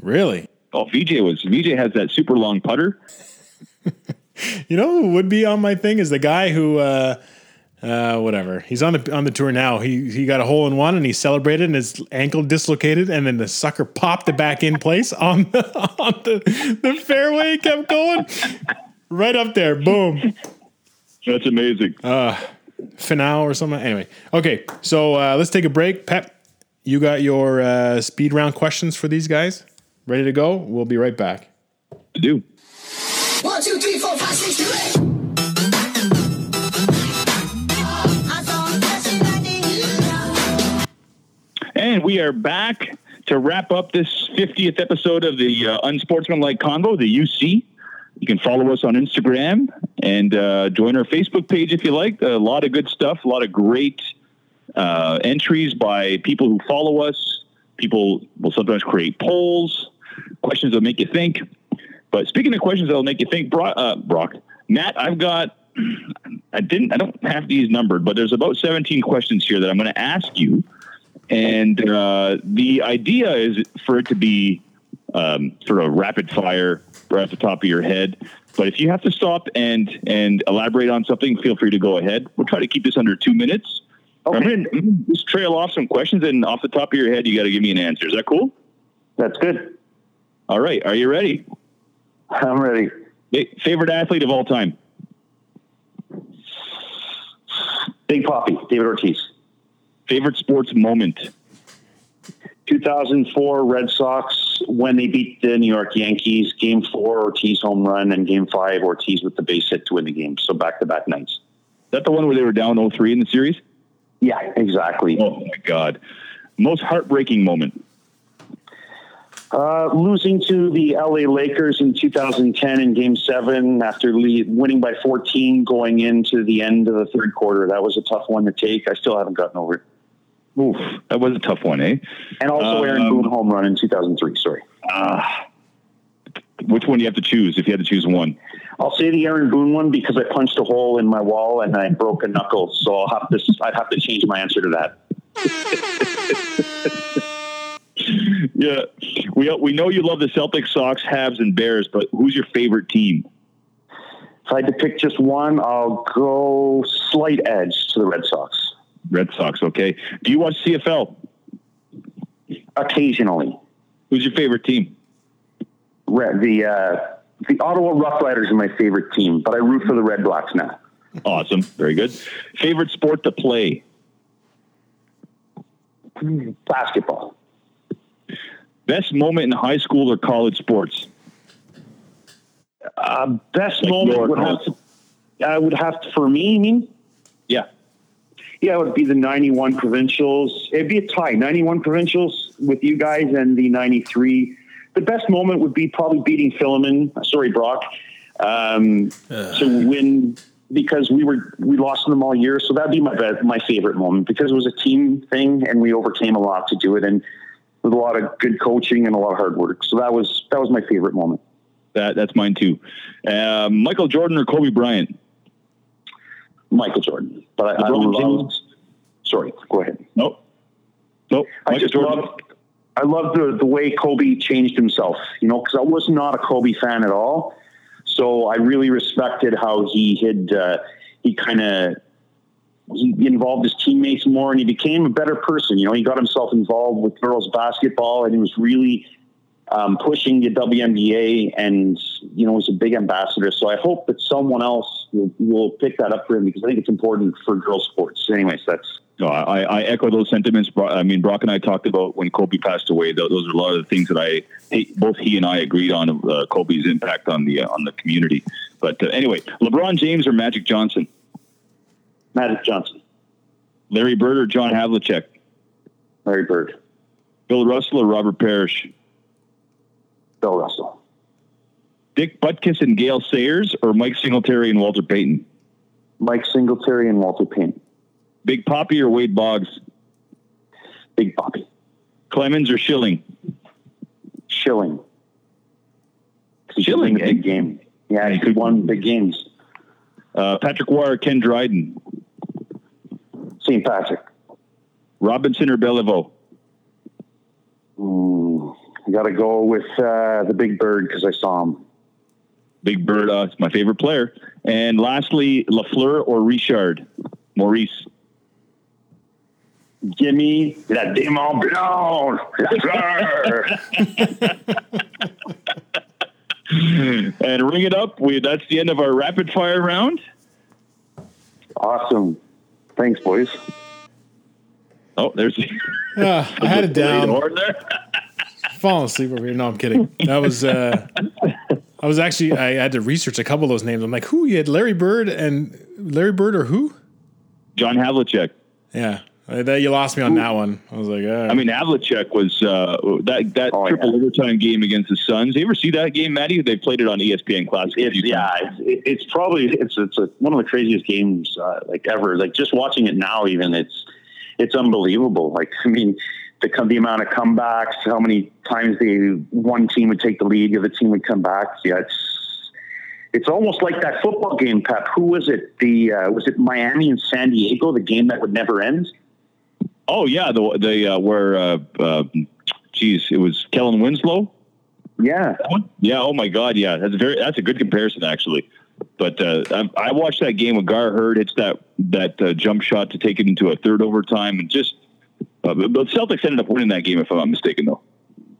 Really? Oh, VJ was VJ has that super long putter. You know who would be on my thing is the guy who, uh, uh, whatever. He's on the on the tour now. He he got a hole in one and he celebrated and his ankle dislocated and then the sucker popped it back in place on the on the, the fairway. Kept going right up there. Boom. That's amazing. Uh finale or something. Anyway, okay. So uh, let's take a break. Pep, you got your uh, speed round questions for these guys ready to go. We'll be right back. I do. One, two, three, four, five, six, seven, eight. I saw a flashing lightning. And we are back to wrap up this 50th episode of the uh, Unsportsmanlike Convo, the UC. You can follow us on Instagram and uh, join our Facebook page if you like. A lot of good stuff, a lot of great uh, entries by people who follow us. People will sometimes create polls, questions that make you think. But speaking of questions that'll make you think, Brock, uh, Brock Matt, I've got, I didn't, I don't have these numbered, but there's about 17 questions here that I'm going to ask you. And uh, the idea is for it to be um, sort of rapid fire right off the top of your head. But if you have to stop and and elaborate on something, feel free to go ahead. We'll try to keep this under two minutes. I'm going to just trail off some questions, and off the top of your head, you got to give me an answer. Is that cool? That's good. All right. Are you ready? I'm ready. Favorite athlete of all time? Big Poppy, David Ortiz. Favorite sports moment? 2004 Red Sox when they beat the New York Yankees. Game four, Ortiz home run, and game five, Ortiz with the base hit to win the game. So back to back nights. Is that the one where they were down 0-3 in the series? Yeah, exactly. Oh my God! Most heartbreaking moment. Uh, losing to the LA Lakers in 2010 in Game Seven after lead, winning by 14 going into the end of the third quarter. That was a tough one to take. I still haven't gotten over it. Oof, that was a tough one, eh? And also Aaron Um, Boone home run in 2003. Sorry. Which one do you have to choose if you had to choose one? I'll say the Aaron Boone one because I punched a hole in my wall and I broke a knuckle. So I'll have to. I'd have to change my answer to that. Yeah, we we know you love the Celtics, Sox, Habs, and Bears, but who's your favorite team? If I had to pick just one, I'll go slight edge to the Red Sox. Red Sox. Okay. Do you watch CFL? Occasionally, Who's your favorite team? Red, the uh, the Ottawa Rough Riders are my favorite team, but I root for the Redblacks now. Awesome. Very good. Favorite sport to play? Basketball. Best moment in high school or college sports? Uh, best Like moment your would have to. I would have to for me. You mean? Yeah. Yeah, it would be the 91 provincials. It'd be a tie 91 provincials with you guys and the 93. The best moment would be probably beating Philemon, sorry, Brock, um, to win because we were we lost them all year. So that'd be my be- my favorite moment because it was a team thing and we overcame a lot to do it and with a lot of good coaching and a lot of hard work. So that was that was my favorite moment. That that's mine too. Uh, Michael Jordan or Kobe Bryant? Michael Jordan, but I, I love. Sorry, go ahead. Nope. Nope. I Michael just Jordan. love, I love the the way Kobe changed himself. You know, because I was not a Kobe fan at all, so I really respected how he had uh, he kind of he involved his teammates more, and he became a better person. You know, he got himself involved with girls basketball, and he was really um, pushing the WNBA, and you know, was a big ambassador. So I hope that someone else will, will pick that up for him because I think it's important for girls sports. Anyways, that's No, I, I echo those sentiments. I mean, Brock and I talked about when Kobe passed away. Tho- Those are a lot of the things that I, both he and I agreed on of uh, Kobe's impact on the uh, on the community. But uh, anyway, LeBron James or Magic Johnson, Magic Johnson, Larry Bird or John Havlicek, Larry Bird, Bill Russell or Robert Parish, Bill Russell. Dick Butkus and Gale Sayers, or Mike Singletary and Walter Payton, Mike Singletary and Walter Payne. Big Papi or Wade Boggs, Big Papi. Clemens or Schilling, Schilling. Schilling, the big eh? game. Yeah, he he won big games. uh, Patrick or Ken Dryden, St. Patrick. Robinson or Beliveau, Ooh, I got to go with uh, the Big Bird because I saw him. Big Bird, uh, it's my favorite player. And lastly, Lafleur or Richard, Maurice. Give me that Demon Blond. And ring it up. We that's the end of our rapid fire round. awesome. Thanks, boys. Oh, there's Uh, I had it down. Falling asleep over here. No, I'm kidding. That was. Uh, I was actually. I had to research a couple of those names. I'm like, who? You had Larry Bird and Larry Bird or who? John Havlicek. Yeah, that you lost me on that one. I was like, all right. I mean, Havlicek was uh, that that Oh, triple yeah. overtime game against the Suns. You ever see that game, Matty? They played it on ESPN Classic. It's, yeah, it's, it's probably it's it's a, one of the craziest games uh, like ever. Like just watching it now, even it's it's unbelievable. Like I mean, the the amount of comebacks, how many times the one team would take the lead, the other team would come back. Yeah, it's it's almost like that football game. Pep, who was it? The uh, was it Miami and San Diego? The game that would never end. Oh yeah, the the uh, where uh, uh, geez, it was Kellen Winslow. Yeah, Yeah. Oh my God. Yeah. That's very. That's a good comparison actually. But uh, I, I watched that game with Gar Heard. It's that that uh, jump shot to take it into a third overtime, and just. Uh, but Celtics ended up winning that game, if I'm not mistaken, though.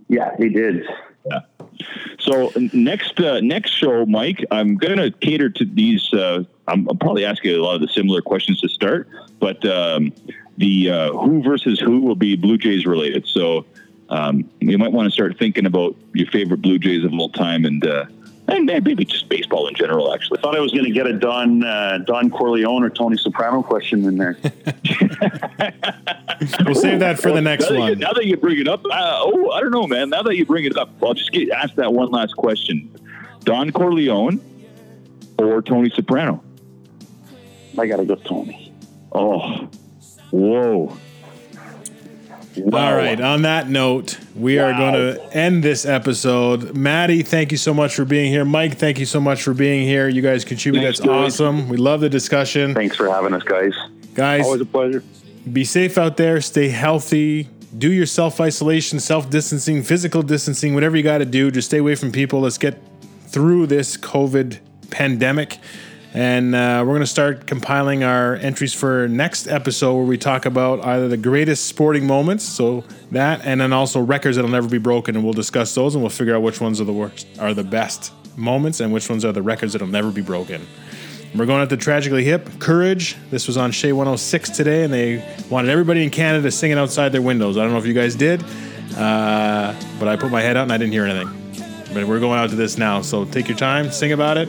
yeah, they did. Yeah. So next uh, next show, Mike, I'm going to cater to these. Uh, I'm, I'm probably asking a lot of the similar questions to start, but um, the uh, who versus who will be Blue Jays related. So um, you might want to start thinking about your favorite Blue Jays of all time and uh, and maybe just baseball in general. Actually, I thought I was going to get a Don uh, Don Corleone or Tony Soprano question in there. We'll save that for the next now that you- one. now that you bring it up, uh, oh, I don't know, man. Now that you bring it up, I'll just get ask that one last question: Don Corleone or Tony Soprano? I got to go Tony. Oh, whoa! All right. On that note, we are going to end this episode. Maddie, thank you so much for being here. Mike, thank you so much for being here. You guys contribute. Thanks, That's guys. awesome. We love the discussion. Thanks for having us, guys. Guys, Always a pleasure. be safe out there. Stay healthy. Do your self isolation, self distancing, physical distancing, whatever you got to do. Just stay away from people. Let's get through this COVID pandemic. And uh, we're going to start compiling our entries for next episode where we talk about either the greatest sporting moments, so that, and then also records that'll never be broken. And we'll discuss those and we'll figure out which ones are the worst, are the best moments, and which ones are the records that'll never be broken. We're going out the Tragically Hip, Courage. This was on CHEZ 106 today, and they wanted everybody in Canada singing outside their windows. I don't know if you guys did, uh, but I put my head out and I didn't hear anything. But we're going out to this now, so take your time, sing about it,